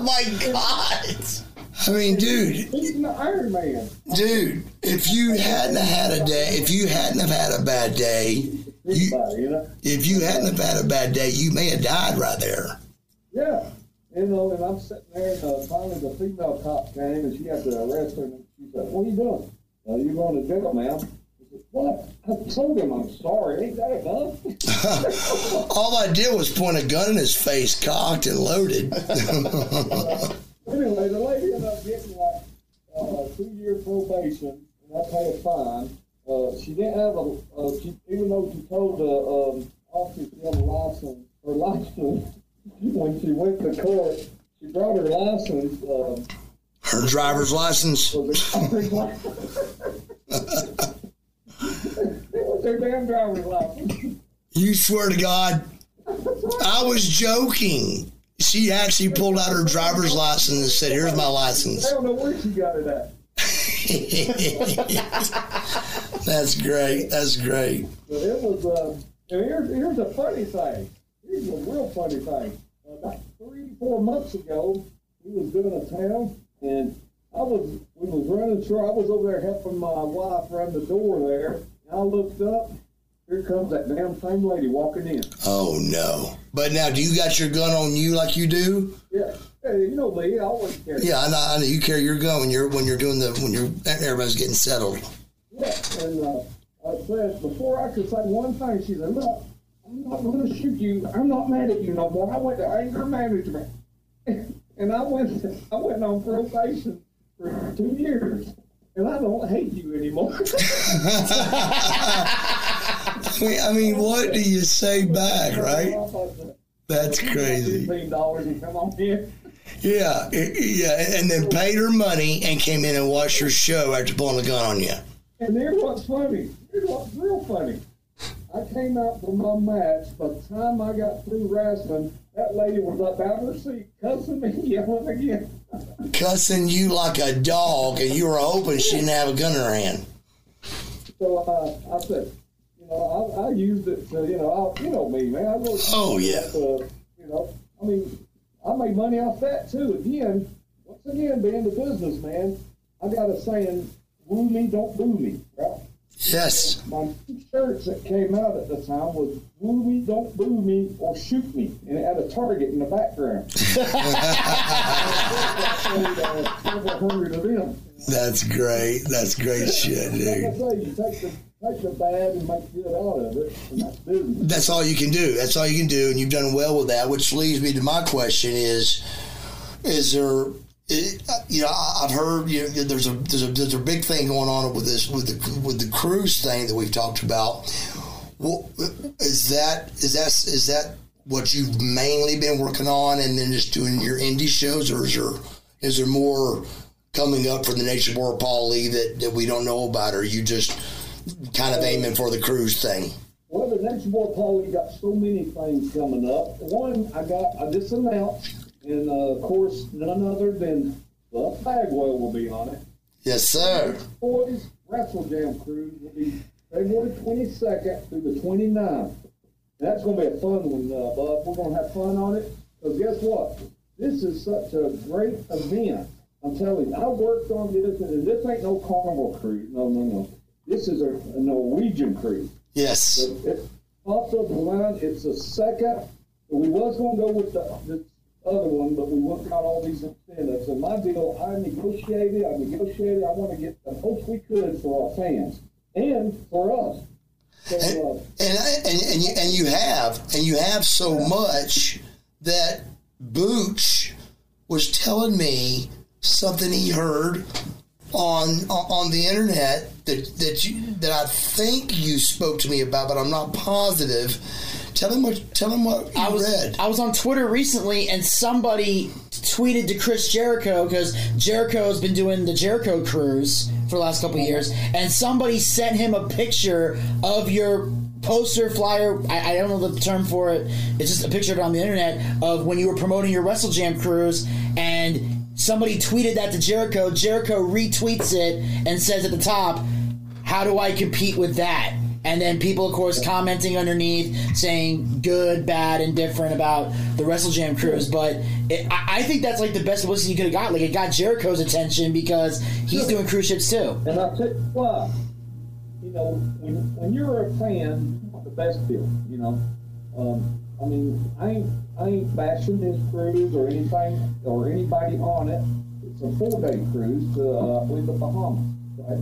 Speaker 3: my God. I mean, dude,
Speaker 4: He's an Iron Man.
Speaker 3: dude, if you hadn't had a day, if you hadn't have had a bad day, you,
Speaker 4: Anybody, you know?
Speaker 3: if you hadn't have had a bad day, you may have died right there.
Speaker 4: Yeah. You know, and I'm sitting there, and uh, finally the female cop came, and she had to arrest her. And she said, "What are you doing? Uh, you going to jail, ma'am?" "What?" I told him I'm sorry. Ain't that enough?
Speaker 3: All I did was point a gun in his face, cocked and loaded.
Speaker 4: anyway, the lady ended up getting like uh, two year probation, and I paid a fine. Uh, she didn't have a, uh, she, even though she told the um, officer she had a license, her license, when she went to court, she brought her license. Um,
Speaker 3: Her driver's license.
Speaker 4: was a driver's license. it was their damn driver's license.
Speaker 3: You swear to God, I was joking. She actually pulled out her driver's license and said, "Here's my license."
Speaker 4: I don't know where she got it at.
Speaker 3: That's great. That's great.
Speaker 4: But it was, uh, here's, here's a funny thing. Here's a real funny thing. About three, four months ago, we was doing a town, and I was, we was running short. I was over there helping my wife run the door there, and I looked up, here comes that damn same lady walking in.
Speaker 3: Oh no! But now, do you got your gun on you like you do?
Speaker 4: Yeah, hey, you know me, I always carry.
Speaker 3: Yeah, I know. I know you carry your gun when you're when you're doing the when you're everybody's getting settled.
Speaker 4: Yeah, and uh, I said before I could say one thing, she said, "Look, I'm not going to shoot you. I'm not mad at you no more. I went to anger management, and I went I went on probation for two years, and I don't hate you anymore."
Speaker 3: I mean, what do you say back, right? That's crazy.
Speaker 4: Fifteen dollars and come on here.
Speaker 3: Yeah, yeah, and then paid her money and came in and watched her show after pulling a gun on you.
Speaker 4: And here's what's funny. Here's what's real funny. I came out for my match. By the time I got through wrestling, that lady was up out of her seat, cussing me, yelling again.
Speaker 3: Cussing you like a dog, and you were hoping she didn't have a gun in her hand.
Speaker 4: So uh, I said, you know, I, I used it to, you know, I, you know me, man. I really,
Speaker 3: Oh, yeah.
Speaker 4: uh, you know, I mean, I made money off that too. Again, once again, being the businessman, I got a saying, woo me, don't boo me, right?
Speaker 3: Yes.
Speaker 4: My shirts that came out at the time was woo me, don't boo me, or shoot me. And it had a target in the background. uh, several hundred of them.
Speaker 3: That's great. That's great shit,
Speaker 4: Like I
Speaker 3: dude.
Speaker 4: say, you take the, take the bad and make good out of it, and that's business.
Speaker 3: That's all you can do. That's all you can do, and you've done well with that. Which leads me to my question: Is is there? It, uh, you know, I- I've heard you know, there's a there's a there's a big thing going on with this with the with the cruise thing that we've talked about. Well, is that is that is that what you've mainly been working on, and then just doing your indie shows, or is there is there more coming up for the Nation Paul Lee that, that we don't know about, or are you just kind of aiming for the cruise thing?
Speaker 4: Well, the board, Paul, we got so many things coming up. One, I got, I just announced, and uh, of course, none other than Buff Bagwell will be on it.
Speaker 3: Yes, sir.
Speaker 4: Boys Wrestlejam Cruise will be February 22nd through the 29th. That's going to be a fun one, uh, Buff. We're going to have fun on it. Because guess what? This is such a great event. I'm telling you, I worked on this, and this ain't no carnival cruise. No, no, no. This is a, a Norwegian cruise.
Speaker 3: Yes.
Speaker 4: It's off of the line. It's the second. We was going to go with the, the other one, but we worked out all these incentives. And my deal, I negotiated. I negotiated. I want to get the most we could for our fans and for us. So, uh,
Speaker 3: and, and and you and you have and you have so much that Booch was telling me something he heard on on the internet that that you that I think you spoke to me about, but I'm not positive. Tell him what tell him what you
Speaker 2: I was
Speaker 3: read.
Speaker 2: I was on Twitter recently, and somebody tweeted to Chris Jericho because Jericho has been doing the Jericho cruise for the last couple years, and somebody sent him a picture of your poster flyer. I, I don't know the term for it. It's just a picture on the internet of when you were promoting your Wrestlejam cruise, and somebody tweeted that to Jericho. Jericho retweets it and says at the top, "How do I compete with that?" And then people, of course, commenting underneath saying good, bad, and different about the Wrestlejam cruise. But it, I, I think that's like the best publicity you could have got. Like it got Jericho's attention because he's doing cruise ships too.
Speaker 4: and I tell you why. You know, when, when you're a fan, the best deal. You know, um, I mean, I ain't I ain't bashing this cruise or anything or anybody on it. It's a four day cruise to uh, I the Bahamas. Right?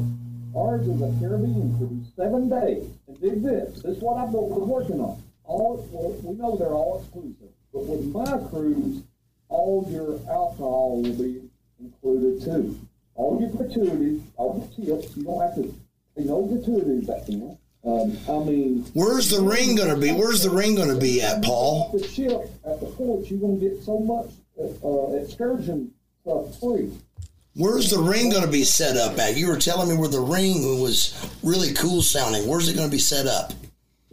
Speaker 4: Ours is a Caribbean cruise, seven days. And dig this. This is what I've been working on. All well, we know they're all exclusive, but with my cruise, all your alcohol will be included too. All your gratuities, all your tips, you don't have to pay no gratuities back in. Um, I mean,
Speaker 3: Where's the ring going to be? Where's the ring going to be at, Paul?
Speaker 4: the ship at the port, you're gonna get so much uh, excursion stuff free.
Speaker 3: Where's the ring going to be set up at? You were telling me where the ring was really cool sounding. Where's it going to be set up?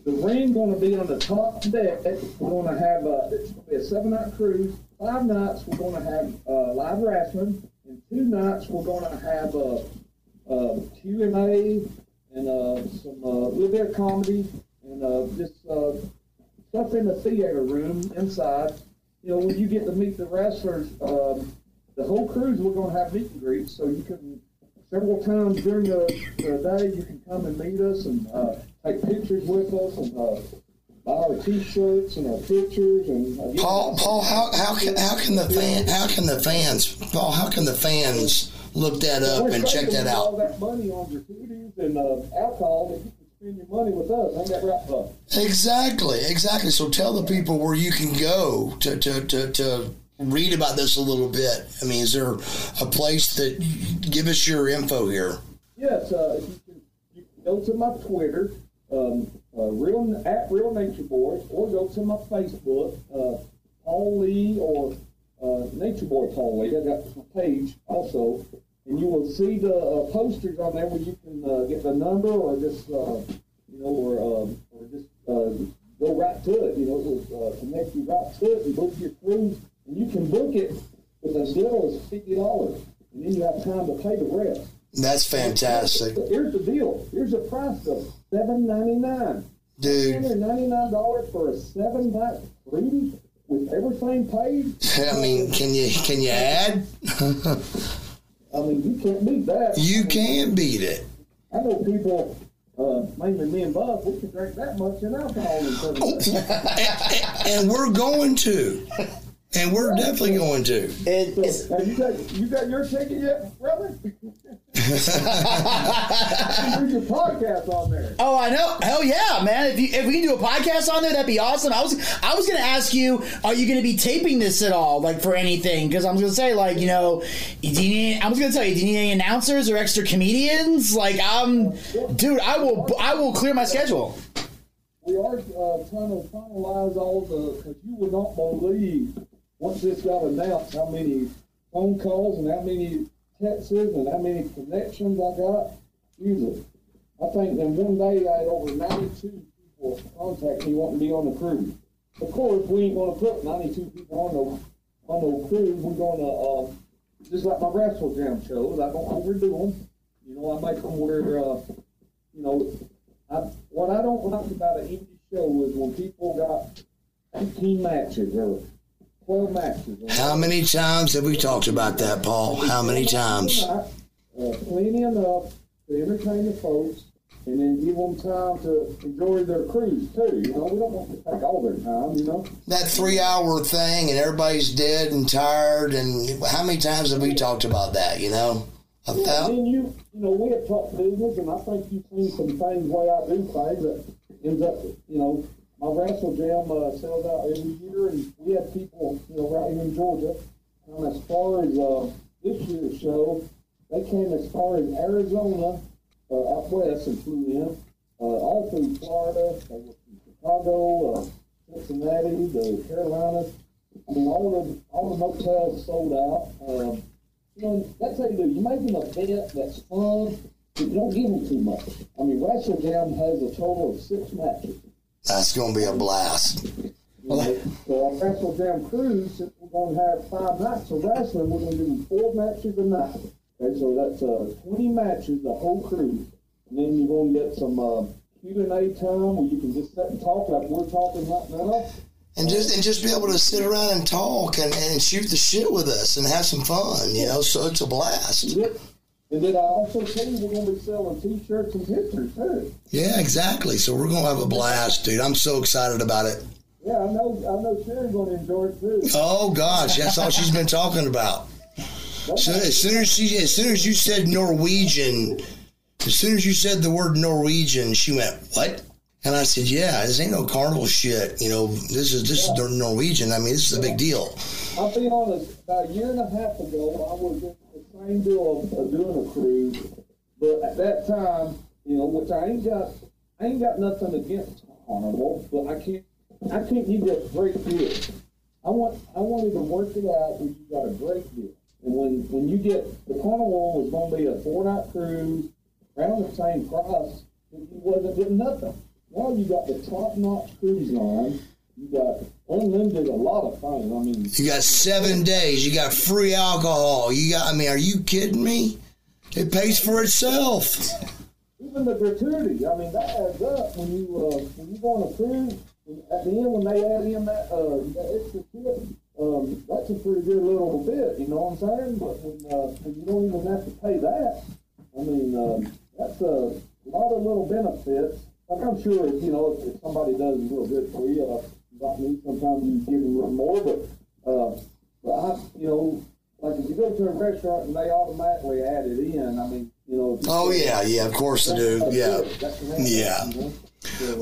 Speaker 4: The ring going to be on the top deck. We're going to have uh, it's going to be a seven night cruise. Five nights we're going to have uh, live wrestling, and two nights we're going to have uh, uh, Q and A and uh, some uh, little bit of comedy and uh, just uh, stuff in the theater room inside. You know, when you get to meet the wrestlers, um, the whole cruise we're going to have meet and greets, so you can several times during the, the day you can come and meet us and uh, take pictures with us and uh, buy our T-shirts and our pictures and uh.
Speaker 3: Paul, Paul, how, how can how can the fan how can the fans Paul how can the fans look that up and check that
Speaker 4: All
Speaker 3: out?
Speaker 4: that money on gratuities and uh, alcohol that you can spend your money with us. Ain't that right, Buff?
Speaker 3: Exactly, exactly. So tell the people where you can go to to, to, to read about this a little bit. I mean, is there a place that give us your info here?
Speaker 4: Yes, uh, you, can, you can go to my Twitter, um, uh, real at Real Nature Boy, or go to my Facebook, uh, Paul Lee or uh, Nature Boy Lee. I got my page also, and you will see the uh, posters on there where you can uh, get the number or just uh, you know or um, or just uh, go right to it. You know, it will uh, connect you right to it and book your cruise, and you can book it with as little as fifty dollars, and then you have time to pay the rest.
Speaker 3: That's fantastic,
Speaker 4: here's the deal. Here's the price of seven ninety nine.
Speaker 3: dude.
Speaker 4: Ninety nine dollars for a seven night cruise with everything paid,
Speaker 3: I mean, can you can you add?
Speaker 4: I mean, you can't beat that.
Speaker 3: You can beat it.
Speaker 4: I know people, uh, mainly me and Buff, we can drink that much in alcohol days.
Speaker 3: and, and we're going to, and we're definitely going to.
Speaker 2: It, it's,
Speaker 4: Have you got you got your ticket yet, brother? There's your podcast on there.
Speaker 2: oh, I know. Hell yeah, man! If you if we can do a podcast on there, that'd be awesome. I was I was gonna ask you, are you gonna be taping this at all, like for anything? Because I was gonna say, like, you know, do you need, I was gonna tell you, do you need any announcers or extra comedians? Like, um, dude, I will I will clear my schedule.
Speaker 4: We are uh, trying to finalize all the because you would not believe once this got announced how many phone calls and how many texts and how many connections I got. Jesus, I think in one day I had over 92 people contact me wanting to be on the cruise. Of course, we ain't going to put 92 people on the on the cruise. We're going to uh, just like my Wrestlejam shows. I don't overdo them. You know, I make them where uh, you know I, what I don't like about an indie show is when people got 18 matches or 12 matches.
Speaker 3: How many times have we talked about that, Paul? How many times?
Speaker 4: Uh, plenty enough to entertain the folks and then give them time to enjoy their cruise too. You know, we don't want to take all their time, you know.
Speaker 3: That three-hour thing, and everybody's dead and tired. And how many times have we talked about that? You know,
Speaker 4: And then you, you know, we have talked business, and I think you've seen some things way I do things that ends up, you know, my Wrestlejam uh, sells out every year, and we have people, you know, right here in Georgia. And as far as uh, this year's show, they came as far as Arizona, uh, out west, and flew in, uh, all through Florida. They were from Chicago, uh, Cincinnati, the Carolinas. I mean, all the all the motels sold out. Um, you know, that's how you do. You make an event that's fun, but you don't give them too much. I mean, Wrestlejam has a total of six matches.
Speaker 3: That's going to be a blast.
Speaker 4: Know, so our Wrestlejam cruise, we're going to have five nights of wrestling, we're going to do four matches a night. Okay, so that's uh, 20 matches the whole cruise. And then you're going to get some uh, Q&A time where you can just sit and talk like we're talking right now.
Speaker 3: And just and just be able to sit around and talk and, and shoot the shit with us and have some fun, you know. So it's a blast.
Speaker 4: And then I also tell you we're going to be selling T-shirts and pictures too.
Speaker 3: Yeah, exactly. So we're gonna have a blast, dude. I'm so excited about it.
Speaker 4: Yeah, I know. I know Sherry's going to enjoy it too.
Speaker 3: Oh gosh, that's all she's been talking about. So as soon as she, as soon as you said Norwegian, as soon as you said the word Norwegian, she went what? And I said, yeah, this ain't no carnival shit. You know, this is this is the Norwegian. I mean, this is a big deal.
Speaker 4: I'll be honest. About a year and a half ago, I was same deal of, of doing a cruise, but at that time, you know, which I ain't got, I ain't got nothing against carnival, but I can't, I can't give you a great deal. I want, I wanted to work it out where you got a great deal. And when, when you get the carnival was going to be a four night cruise, around the same price, you wasn't getting nothing. Now you got the top notch cruise line. You got unlimited a lot of things. I mean,
Speaker 3: You got seven days. You got free alcohol. You got. I mean, are you kidding me? It pays for itself.
Speaker 4: even the gratuity. I mean, that adds up when you uh, when you go on a cruise. At the end, when they add in that uh, that extra tip, um, that's a pretty good little bit. You know what I'm saying? But when, uh, when you don't even have to pay that, I mean, um, that's a lot of little benefits. Like I'm sure, you know, if, if somebody does real good for you, uh, like me, sometimes you give them a little more. But, uh, but I, you know, like if you go to a restaurant and they automatically add it in, I mean, you know.
Speaker 3: Oh yeah, yeah. Of course they do. Yeah.
Speaker 4: good. That's the
Speaker 3: Yeah.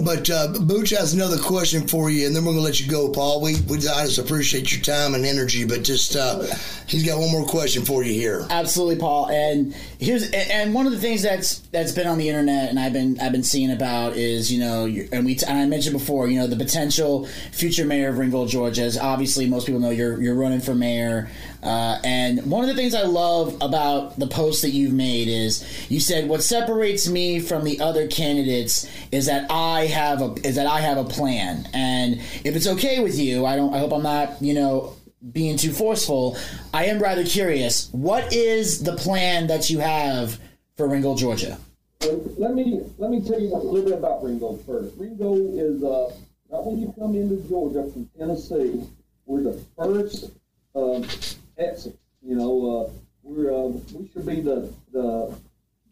Speaker 3: But uh, Booch has another question for you, and then we're gonna let you go, Paul. We we I just appreciate your time and energy, but just uh, he's got one more question for you here.
Speaker 2: Absolutely, Paul. And here's and- one of the things that's that's been on the internet and I've been I've been seeing about is you know and we and I mentioned before you know the potential future mayor of Ringgold, Georgia. As obviously most people know you're you're running for mayor. Uh, and one of the things I love about the post that you've made is you said what separates me from the other candidates is that I have a is that I have a plan. And if it's okay with you, I don't I hope I'm not you know being too forceful, I am rather curious. What is the plan that you have for Ringgold, Georgia?
Speaker 4: Let me let me tell you a little bit about Ringgold first. Ringgold is uh, right when you come into Georgia from Tennessee, we're the first um, exit. You know, uh, we're uh, we should be the the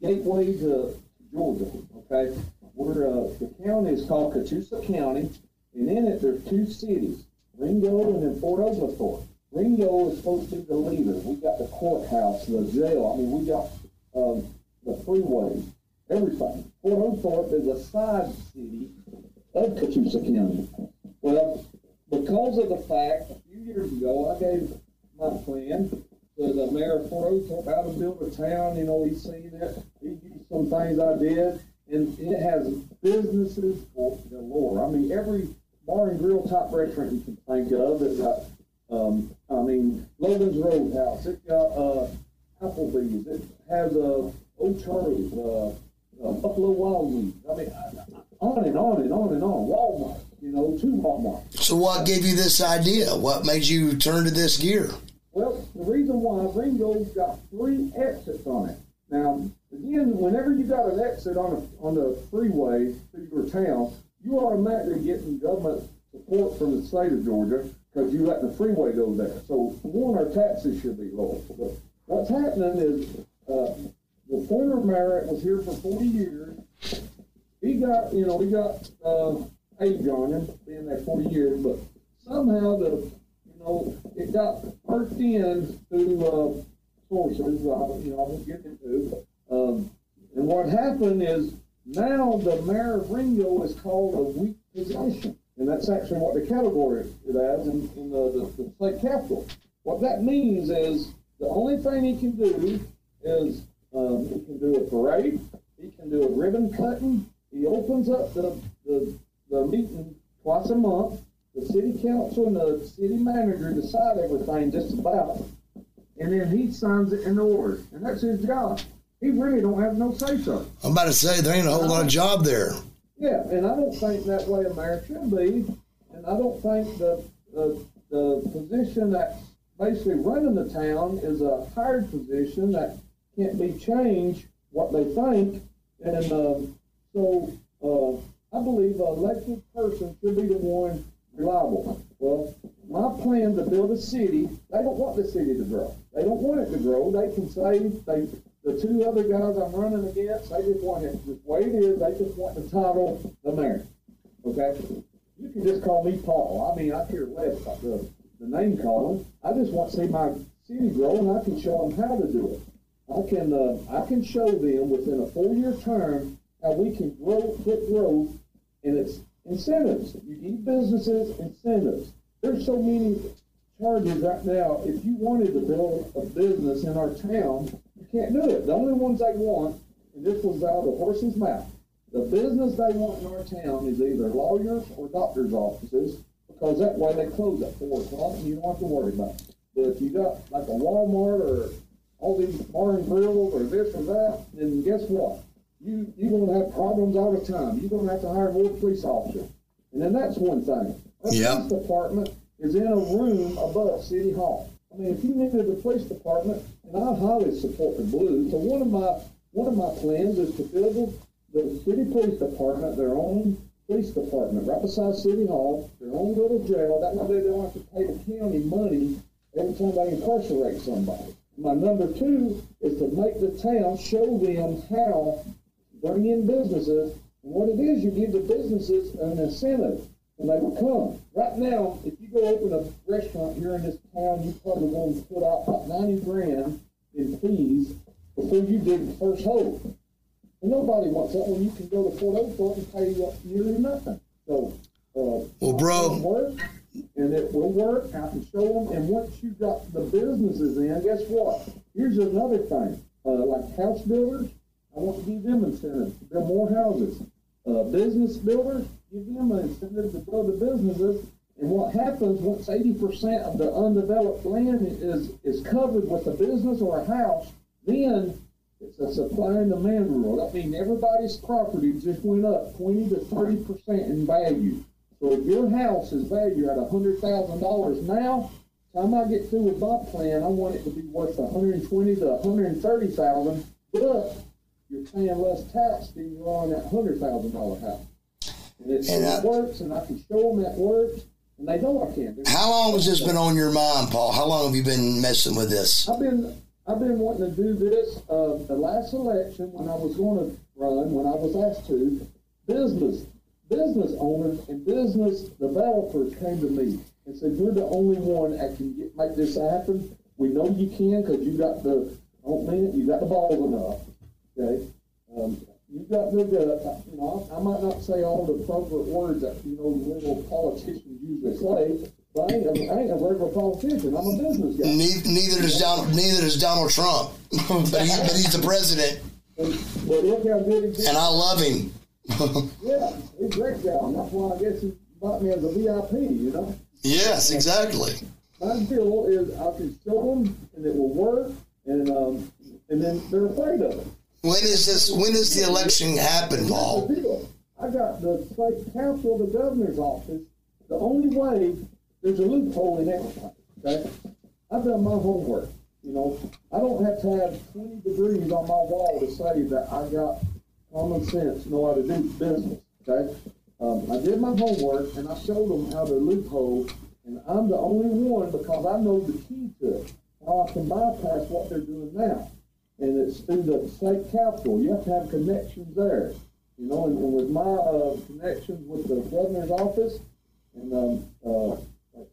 Speaker 4: gateway to Georgia. Okay, we're uh, the county is called Catoosa County, and in it there's two cities, Ringgold and then Fort Oglethorpe. Ringgold is supposed to be the leader. We got the courthouse, the jail. I mean, we got um, the freeway, everything. Fort Oglethorpe is a side city of Catoosa County. Well, because of the fact, a few years ago, I gave my plan to the mayor of Fort Oglethorpe how to build a town. You know, he's seen it. He used some things I did, and it has businesses for galore. I mean, every bar and grill type restaurant you can think of. It got, um, I mean, Logan's Roadhouse. It got uh, Applebee's. It has uh, O'Charley's, uh, uh, Buffalo Wild Wings. I mean, on and on and on and on. Walmart, you know, two Walmart.
Speaker 3: So, what gave you this idea? What made you turn to this gear?
Speaker 4: Well, the reason why Ringgold's got three exits on it. Now, again, whenever you got an exit on a, on the freeway through your town, you automatically getting government support from the state of Georgia because you let the freeway go there. So, one, our taxes should be low. But what's happening is uh, the former mayor was here for 40 years. He got, you know, he got uh, age on him, being there 40 years, but somehow the, know, it got worked in through uh, sources, uh, you know, I won't get into. Um, and what happened is now the mayor of Ringgold is called a weak possession. And that's actually what the category it has in, in the, the, the state capital. What that means is the only thing he can do is um, he can do a parade, he can do a ribbon cutting, he opens up the, the, the meeting twice a month. The city council and the city manager decide everything just about, and then he signs it in order, and that's his job. He really don't have no say so.
Speaker 3: I'm about to say there ain't a whole lot of job there.
Speaker 4: Yeah, and I don't think that way a mayor should be, and I don't think the the, the position that basically running the town is a hired position that can't be changed what they think, and um, so uh, I believe an elected person should be the one reliable. Well, my plan to build a city, they don't want the city to grow. They don't want it to grow. They can say they the two other guys I'm running against, they just want it the way it is. They just want the title the mayor. Okay, you can just call me Paul. I mean, I care less about the the name calling. I just want to see my city grow, and I can show them how to do it. I can uh, I can show them within a four year term how we can grow, get growth, and it's incentives. You need businesses incentives. There's so many charges right now. If you wanted to build a business in our town, you can't do it. The only ones they want, and this was out of the horse's mouth, the business they want in our town is either lawyers or doctors' offices, because that way they close at four o'clock and you don't have to worry about it. But if you got like a Walmart or all these bar and grills or this or that, then guess what? You you're gonna have problems all the time. You're gonna have to hire more police officers. And then that's one thing. Our
Speaker 3: Yep.
Speaker 4: police department is in a room above City Hall. I mean, if you needed the police department, and I highly support the Blues, so one of my one of my plans is to build the, the city police department their own police department right beside City Hall, their own little jail. That way they don't have to pay the county money every time they incarcerate somebody. My number two is to make the town show them how to bring in businesses. And what it is, you give the businesses an incentive and they will come. Right now, if you go open a restaurant here in this town, you probably going to put out about 90 grand in fees before you dig the first hole. And nobody wants that when you can go to Fort Oglethorpe and pay you nearly nothing. So, uh,
Speaker 3: Well, bro.
Speaker 4: work, and it will work. I can show them. And once you got the businesses in, guess what? Here's another thing. Uh, like house builders, I want to give them incentives to build more houses. Uh, business builders, give them an incentive to build the businesses. And what happens once 80% of the undeveloped land is, is covered with a business or a house, then it's a supply and demand rule. That means everybody's property just went up 20 to 30% in value. So if your house is valued at $100,000 now, time I get through with my plan, I want it to be worth 120 to 130,000, but you're paying less tax than you are on that $100,000 house. And it,
Speaker 3: And
Speaker 4: it
Speaker 3: I-
Speaker 4: works, and I can show them that works. and they know I can.
Speaker 3: How long has this been on your mind, Paul? How long have you been messing with this?
Speaker 4: I've been I've been wanting to do this. Uh, the last election, when I was going to run, when I was asked to, business business owners and business developers came to me and said, "You're the only one that can get, make this happen. We know you can because you got the I don't mean it. You got the balls enough. Okay, um, you got gut. You know, I, might not say all the appropriate words that you know little politicians usually say." But I ain't, a, I ain't a regular politician. I'm a business guy.
Speaker 3: Neither, neither does Donald. Neither does Donald Trump, but, he, but he's the president,
Speaker 4: And, but look how good he
Speaker 3: and I love him.
Speaker 4: Yeah, he's a great guy. And that's why I guess he bought me as a VIP, you know.
Speaker 3: yes, exactly.
Speaker 4: My deal is I can show them and it will work, and um, and then they're afraid of it.
Speaker 3: When is this? When does the election happen, Paul?
Speaker 4: I got the state council, the governor's office. The only way there's a loophole in everything. Okay, I've done my homework. You know, I don't have to have 20 degrees on my wall to say that I got common sense, know how to do business. Okay, um, I did my homework and I showed them how to loophole, and I'm the only one because I know the key to it. How I can bypass what they're doing now, and it's through the state capitol. You have to have connections there. You know, and, and with my uh, connections with the governor's office and um, uh,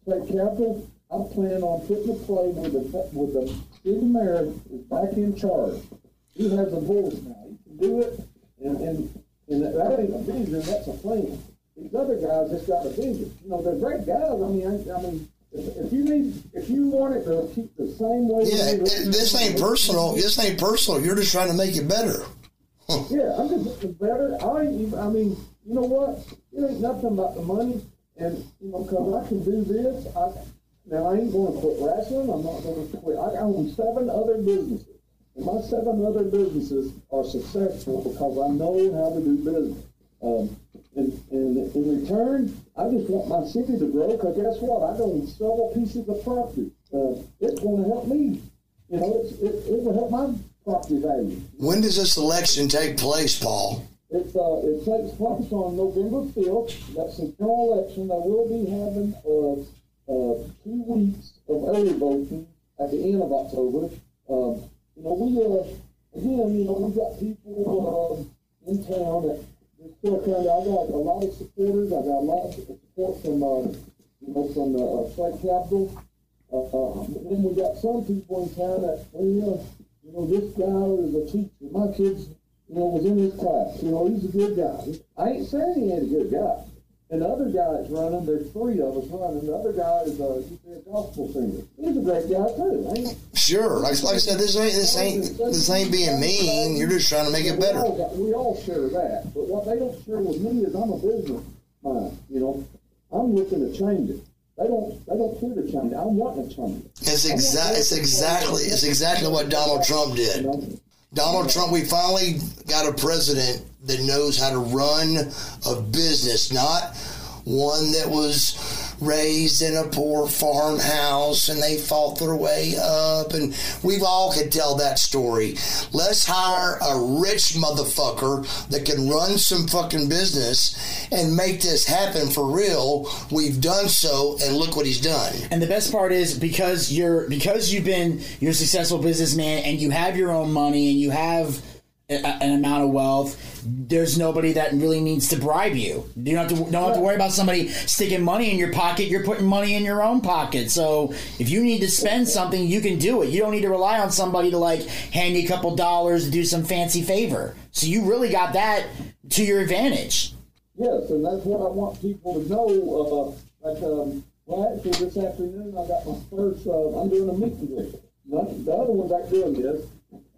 Speaker 4: state capitol, I'm planning on putting a play with the with the city mayor is back in charge. He has a voice now. He can do it, and and and that ain't a vision. That's a plan. These other guys just got a vision. You know, they're great guys. I mean, I, I mean, if, if you need, if you want it to keep the same way.
Speaker 3: Yeah,
Speaker 4: it is-
Speaker 3: it- this ain't personal. This ain't personal. You're just trying to make it better.
Speaker 4: Yeah, I'm just looking better. I I mean, you know what? It ain't nothing about the money. And, you know, because I can do this. I, now, I ain't going to quit wrestling. I'm not going to quit. I own seven other businesses. And my seven other businesses are successful because I know how to do business. Um, and, and in return, I just want my city to grow because guess what? I own several pieces of property. Uh, it's going to help me. You know, it's, it, it will help my property value.
Speaker 3: When does this election take place, Paul?
Speaker 4: It's, uh, it takes place on November 5th. That's the general election. They will be having uh, uh, two weeks of early voting at the end of October. Um, you know, we, uh, again, you know, we've got people uh, in town that of, I got a lot of supporters. I got a lot of support from, uh, you know, from the uh, state capitol. Uh, uh, then we got some people in town that, well, you know, you know, this guy is a teacher. My kids, you know, was in his class. You know, he's a good guy. I ain't saying he ain't a good guy. And the other guy that's running, there's three of us running. The other guy is a, he's a gospel singer. He's a great guy too. Ain't
Speaker 3: Sure. Like, like I said, this ain't this ain't this ain't being mean. You're just trying to make it
Speaker 4: We
Speaker 3: better.
Speaker 4: all, got, we all share that. But what they don't share with me is I'm a businessman. You know, I'm looking to change it. They don't. They don't care to change it. I'm wanting to change it.
Speaker 3: It's exact. It's exactly. It's exactly what Donald Trump did. Donald Trump. We finally got a president that knows how to run a business, not one that was raised in a poor farmhouse and they fought their way up. And we've all could tell that story. Let's hire a rich motherfucker that can run some fucking business and make this happen for real. We've done so and look what he's done.
Speaker 2: And the best part is because you're because you've been you're a successful businessman and you have your own money and you have an amount of wealth. There's nobody that really needs to bribe you. You don't have to don't have to worry about somebody sticking money in your pocket. You're putting money in your own pocket. So if you need to spend something, you can do it. You don't need to rely on somebody to like hand you a couple dollars to do some fancy favor. So you really got that to your advantage.
Speaker 4: Yes, and that's what I want people to know. Uh, like, um, well, actually, this afternoon I got my first. Uh, I'm doing a meet and greet. The other ones ain't doing this.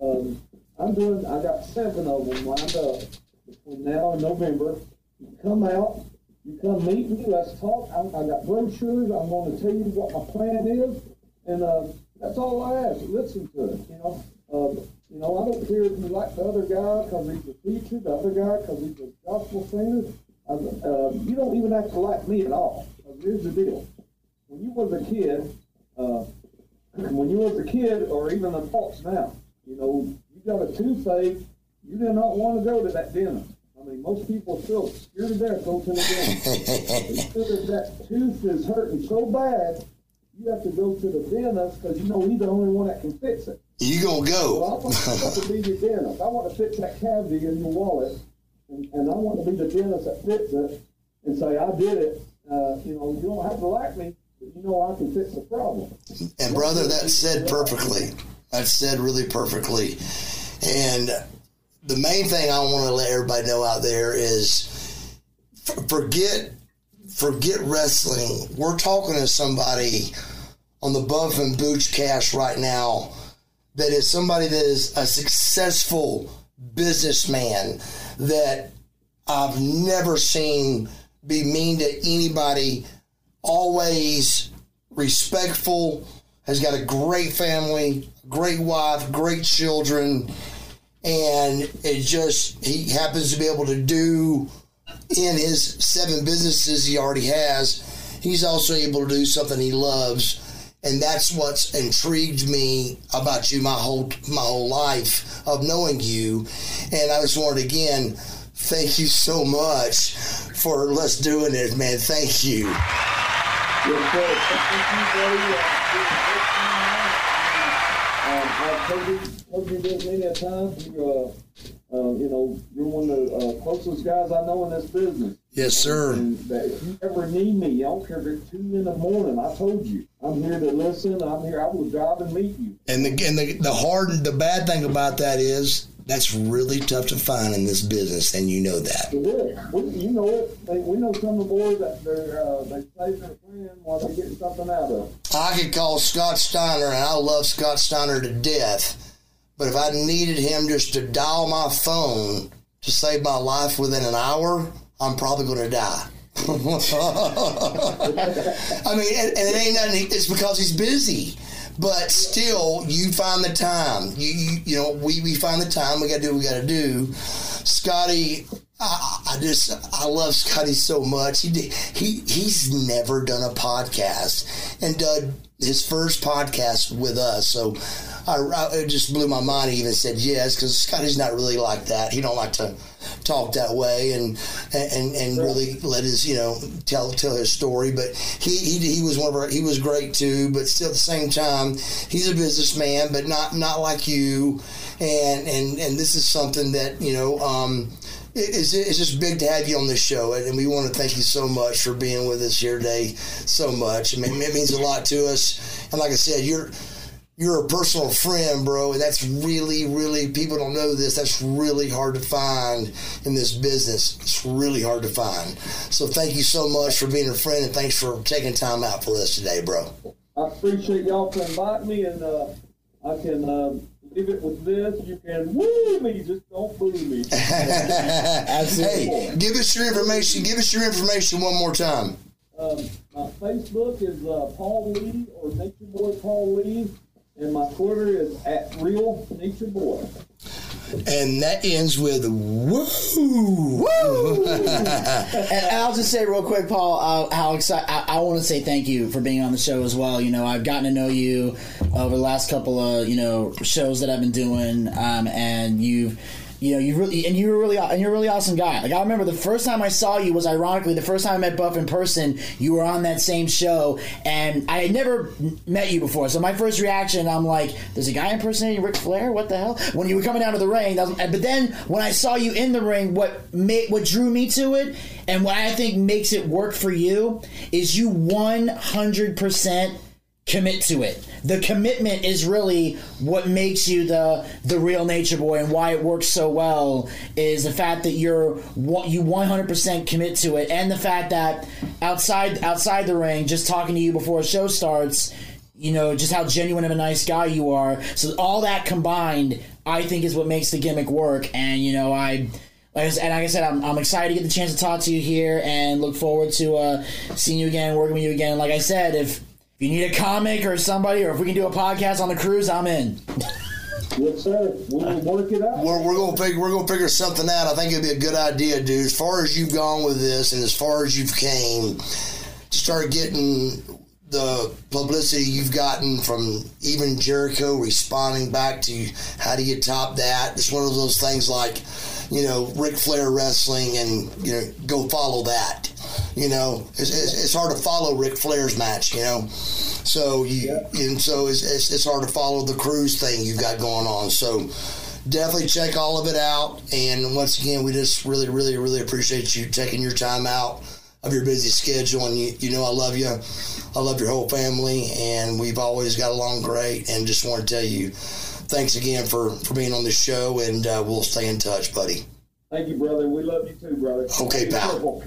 Speaker 4: Um, I'm doing. I got seven of them lined up between now and November. You come out. You come meet me. Let's talk. I, I got brochures. I'm going to tell you what my plan is, and uh, that's all I ask. Listen to it. You know. Uh, you know, I don't care if you like the other guy because he's a teacher, the other guy because he's a gospel singer. Uh, uh, you don't even have to like me at all. 'Cause here's the deal: when you was a kid, uh, when you was a kid, or even adults now, you know, got a toothache, you do not want to go to that dentist. I I mean, most people still you're to death, go to the dentist. if that tooth is hurting so bad, you have to go to the dentist because you know he's the only one that can fix it.
Speaker 3: You gonna
Speaker 4: Well, I
Speaker 3: go?
Speaker 4: want to be your dentist. I want to fix that cavity in your wallet, and, and I want to be the dentist that fix it and say I did it. Uh, you know, you don't have to like me, but you know I can fix the problem.
Speaker 3: And brother, that said perfectly. That's said really perfectly. And the main thing I want to let everybody know out there is forget forget wrestling. We're talking to somebody on the Buff and Booch cast right now that is somebody that is a successful businessman that I've never seen be mean to anybody, always respectful, has got a great family, great wife, great children, and it just he happens to be able to do in his seven businesses he already has, he's also able to do something he loves. And that's what's intrigued me about you my whole my whole life of knowing you. And I just wanted again, thank you so much for let's doing it, man. Thank you.
Speaker 4: I've told you, told you this many a time. You, uh, uh, you know, you're one of the uh, closest guys I know in this business.
Speaker 3: Yes, sir.
Speaker 4: And that if you ever need me, I don't care if it's two in the morning. I told you, I'm here to listen. I'm here. I will drive and meet you.
Speaker 3: And the and the, the hard the bad thing about that is that's really tough to find in this business, and you know that.
Speaker 4: It is. We, you know it. They, we know some of the boys that they're uh, they save their friend while they're getting something out of. it.
Speaker 3: I could call Scott Steiner, and I love Scott Steiner to death. But if I needed him just to dial my phone to save my life within an hour, I'm probably going to die. I mean, and, and it ain't nothing. It's because he's busy. But still, you find the time. You, you, you know, we, we find the time. We got to do what we got to do. Scotty, I, I just I love Scotty so much. He he he's never done a podcast and done his first podcast with us. So I, I it just blew my mind. He even said yes because Scotty's not really like that. He don't like to talk that way and and and really let his you know tell tell his story. But he he, he was one of our he was great too. But still at the same time, he's a businessman, but not not like you. And and and this is something that you know. um it's, it's just big to have you on this show, and we want to thank you so much for being with us here today. So much, I mean, it means a lot to us. And like I said, you're you're a personal friend, bro, and that's really, really people don't know this. That's really hard to find in this business. It's really hard to find. So thank you so much for being a friend, and thanks for taking time out for us today, bro.
Speaker 4: I appreciate y'all for inviting me, and uh, I can uh, leave it with this. You can woo me, just don't boo me.
Speaker 3: Hey, give us your information. Give us your information one more time.
Speaker 4: Um, my Facebook is uh, Paul Lee or Nature Boy Paul Lee, and my Twitter is at Real Nature Boy.
Speaker 3: And that ends with woo.
Speaker 2: And I'll just say real quick, Paul, uh, how excited I, I want to say thank you for being on the show as well. You know, I've gotten to know you over the last couple of you know shows that I've been doing, um, and you've. You know, you really and you're really and you're a really awesome guy. Like I remember the first time I saw you was ironically the first time I met Buff in person. You were on that same show, and I had never met you before. So my first reaction, I'm like, "There's a guy impersonating Ric Flair? What the hell?" When you were coming down to the ring, was, but then when I saw you in the ring, what made what drew me to it, and what I think makes it work for you, is you 100 percent commit to it. The commitment is really what makes you the the real nature boy and why it works so well is the fact that you're you 100% commit to it and the fact that outside outside the ring just talking to you before a show starts you know just how genuine of a nice guy you are so all that combined I think is what makes the gimmick work and you know I like I said, and like I said, I'm, I'm excited to get the chance to talk to you here and look forward to uh, seeing you again, working with you again. Like I said, if if you need a comic or somebody, or if we can do a podcast on the cruise, I'm in.
Speaker 4: Yes, sir. We will work it out.
Speaker 3: We're, we're gonna figure we're gonna figure something out. I think it'd be a good idea, dude. As far as you've gone with this, and as far as you've came, to start getting the publicity you've gotten from even Jericho responding back to you, how do you top that? It's one of those things like you know, Ric Flair wrestling and, you know, go follow that. You know, it's, it's, it's hard to follow Ric Flair's match, you know. So you, yeah. and so it's, it's, it's hard to follow the cruise thing you've got going on. So definitely check all of it out. And once again, we just really, really, really appreciate you taking your time out of your busy schedule. And you, you know, I love you. I love your whole family, and we've always got along great. And just want to tell you, thanks again for for being on the show, and uh, we'll stay in touch, buddy.
Speaker 4: Thank you, brother. We love you too, brother.
Speaker 3: Okay, pal. Woo!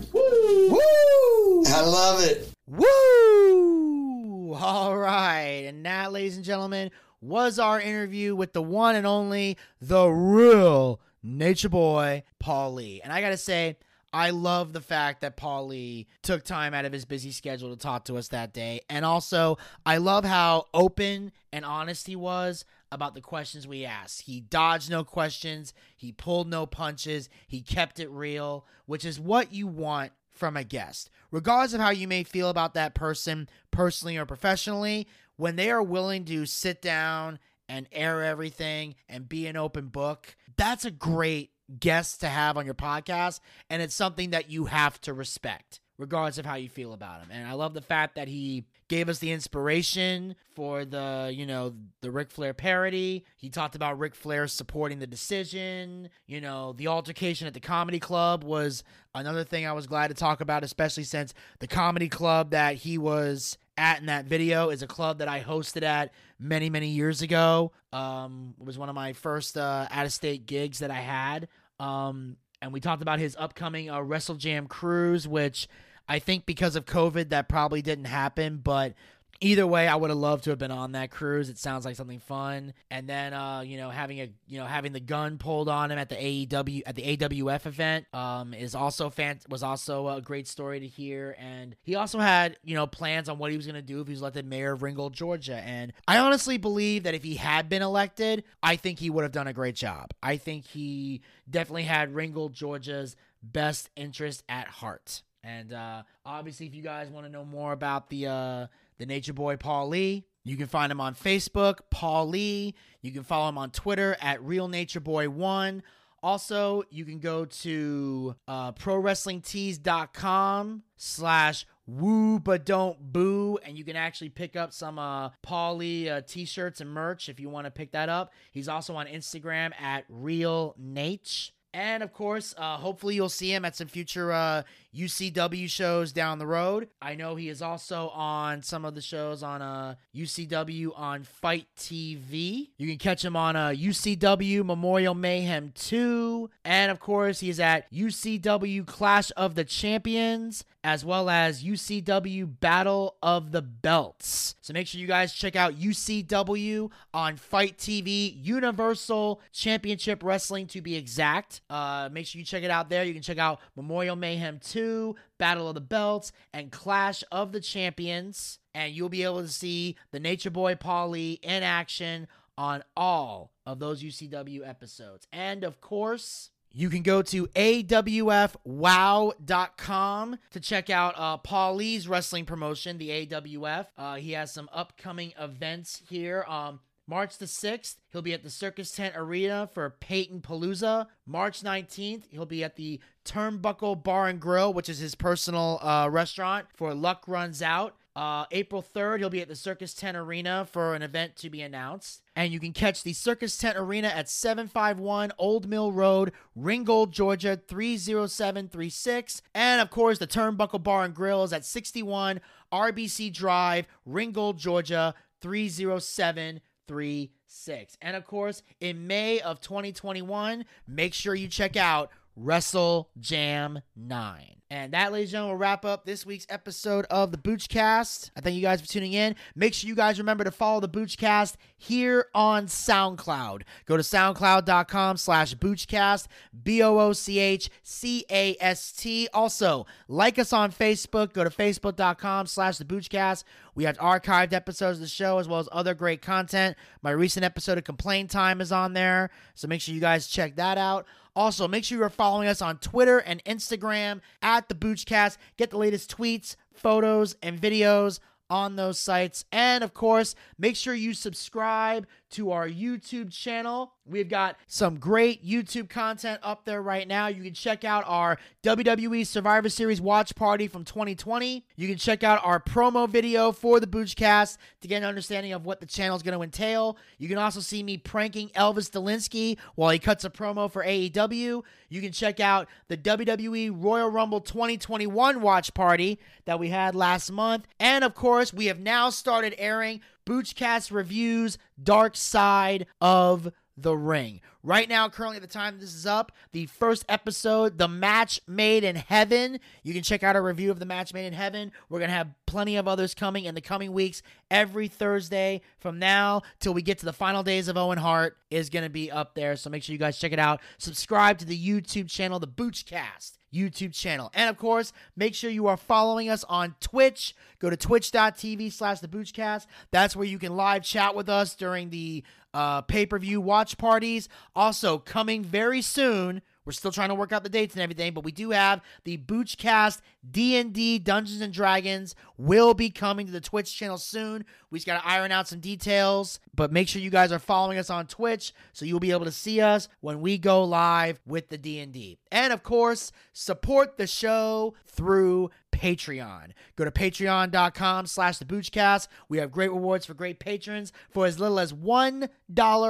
Speaker 3: Woo! I love it.
Speaker 2: Woo! All right, and that, ladies and gentlemen, was our interview with the one and only, the real Nature Boy, Paul Lee. And I gotta say, I love the fact that Paul Lee took time out of his busy schedule to talk to us that day. And also, I love how open and honest he was about the questions we asked. He dodged no questions, he pulled no punches, he kept it real, which is what you want from a guest. Regardless of how you may feel about that person, personally or professionally, when they are willing to sit down and air everything and be an open book, that's a great guest to have on your podcast, and it's something that you have to respect, regardless of how you feel about him. And I love the fact that he gave us the inspiration for the, you know, the Ric Flair parody. He talked about Ric Flair supporting the decision. You know, the altercation at the comedy club was another thing I was glad to talk about, especially since the comedy club that he was at in that video is a club that I hosted at many, many years ago. Um, it was one of my first uh, out of state gigs that I had. Um, and we talked about his upcoming uh, Wrestlejam cruise, which I think because of COVID that probably didn't happen, but either way, I would have loved to have been on that cruise. It sounds like something fun. And then, uh, you know, having a, you know, having the gun pulled on him at the AEW at the AWF event, um, is also fan was also a great story to hear. And he also had, you know, plans on what he was gonna do if he was elected mayor of Ringgold, Georgia. And I honestly believe that if he had been elected, I think he would have done a great job. I think he definitely had Ringgold, Georgia's best interest at heart. And uh, obviously, if you guys want to know more about the uh, the Nature Boy Paul Lee. You can find him on Facebook, Paul Lee. You can follow him on Twitter at Real Nature Boy One. Also, you can go to uh, ProWrestlingTees.com slash woo but don't boo and you can actually pick up some uh Paul Lee uh, t-shirts and merch if you want to pick that up. He's also on Instagram at Real Nate. And of course, uh, hopefully you'll see him at some future uh, UCW shows down the road. I know he is also on some of the shows on uh, UCW on Fight TV. You can catch him on uh, UCW Memorial Mayhem 2. And of course, he's at UCW Clash of the Champions as well as UCW Battle of the Belts. So make sure you guys check out UCW on Fight TV, Universal Championship Wrestling to be exact. Uh, make sure you check it out there. You can check out Memorial Mayhem 2, Battle of the Belts, and Clash of the Champions. And you'll be able to see the Nature Boy Paul Lee in action on all of those UCW episodes. And of course, you can go to awfwow.com to check out uh, Paul Lee's wrestling promotion, the AWF. Uh, he has some upcoming events here. Um, March the 6th, he'll be at the Circus Tent Arena for Peyton Palooza. March 19th, he'll be at the Turnbuckle Bar and Grill, which is his personal uh, restaurant, for Luck Runs Out. Uh, April 3rd, he'll be at the Circus Tent Arena for an event to be announced. And you can catch the Circus Tent Arena at 751 Old Mill Road, Ringgold, Georgia 30736. And of course, the Turnbuckle Bar and Grill is at 61 RBC Drive, Ringgold, Georgia 30736. And of course, in May of 2021, make sure you check out Wrestle Jam 9. And that, ladies and gentlemen, will wrap up this week's episode of the Boochcast. I thank you guys for tuning in. Make sure you guys remember to follow the Boochcast here on SoundCloud. Go to soundcloud.com slash Boochcast, B-O-O-C-H-C-A-S-T. Also, like us on Facebook. Go to facebook.com slash the Boochcast. We have archived episodes of the show as well as other great content. My recent episode of Complain Time is on there, so make sure you guys check that out. Also, make sure you're following us on Twitter and Instagram at the Boochcast. Get the latest tweets, photos, and videos on those sites. And of course, make sure you subscribe to our YouTube channel. We've got some great YouTube content up there right now. You can check out our WWE Survivor Series watch party from 2020. You can check out our promo video for the Boochcast to get an understanding of what the channel is going to entail. You can also see me pranking Elvis Delinsky while he cuts a promo for AEW. You can check out the WWE Royal Rumble 2021 watch party that we had last month. And of course, we have now started airing Boochcast Reviews Dark Side of the Ring. Right now, currently at the time this is up, the first episode, The Match Made in Heaven. You can check out a review of The Match Made in Heaven. We're going to have plenty of others coming in the coming weeks. Every Thursday from now till we get to the final days of Owen Hart is going to be up there. So make sure you guys check it out. Subscribe to the YouTube channel, The Boochcast. YouTube channel. And of course, make sure you are following us on Twitch. Go to twitch.tv slash the. That's where you can live chat with us during the uh, pay per view watch parties. Also, coming very soon. We're still trying to work out the dates and everything, but we do have the Boochcast D&D Dungeons and Dragons will be coming to the Twitch channel soon. We just got to iron out some details, but make sure you guys are following us on Twitch so you'll be able to see us when we go live with the D&D. And of course, support the show through Patreon. Go to patreon.com slash the Boochcast. We have great rewards for great patrons for as little as $1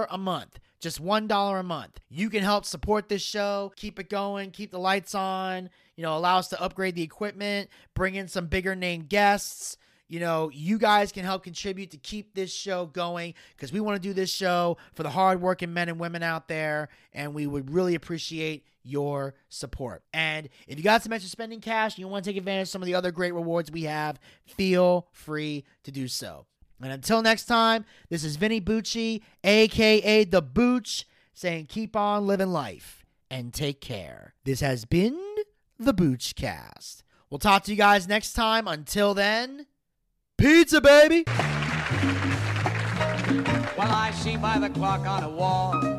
Speaker 2: a month just $1 a month. You can help support this show, keep it going, keep the lights on, you know, allow us to upgrade the equipment, bring in some bigger name guests. You know, you guys can help contribute to keep this show going because we want to do this show for the hardworking men and women out there, and we would really appreciate your support. And if you got some extra spending cash and you want to take advantage of some of the other great rewards we have, feel free to do so. And until next time, this is Vinny Bucci, aka The Booch, saying keep on living life and take care. This has been The Boochcast. We'll talk to you guys next time. Until then, pizza, baby!
Speaker 5: Well, I see by the clock on the wall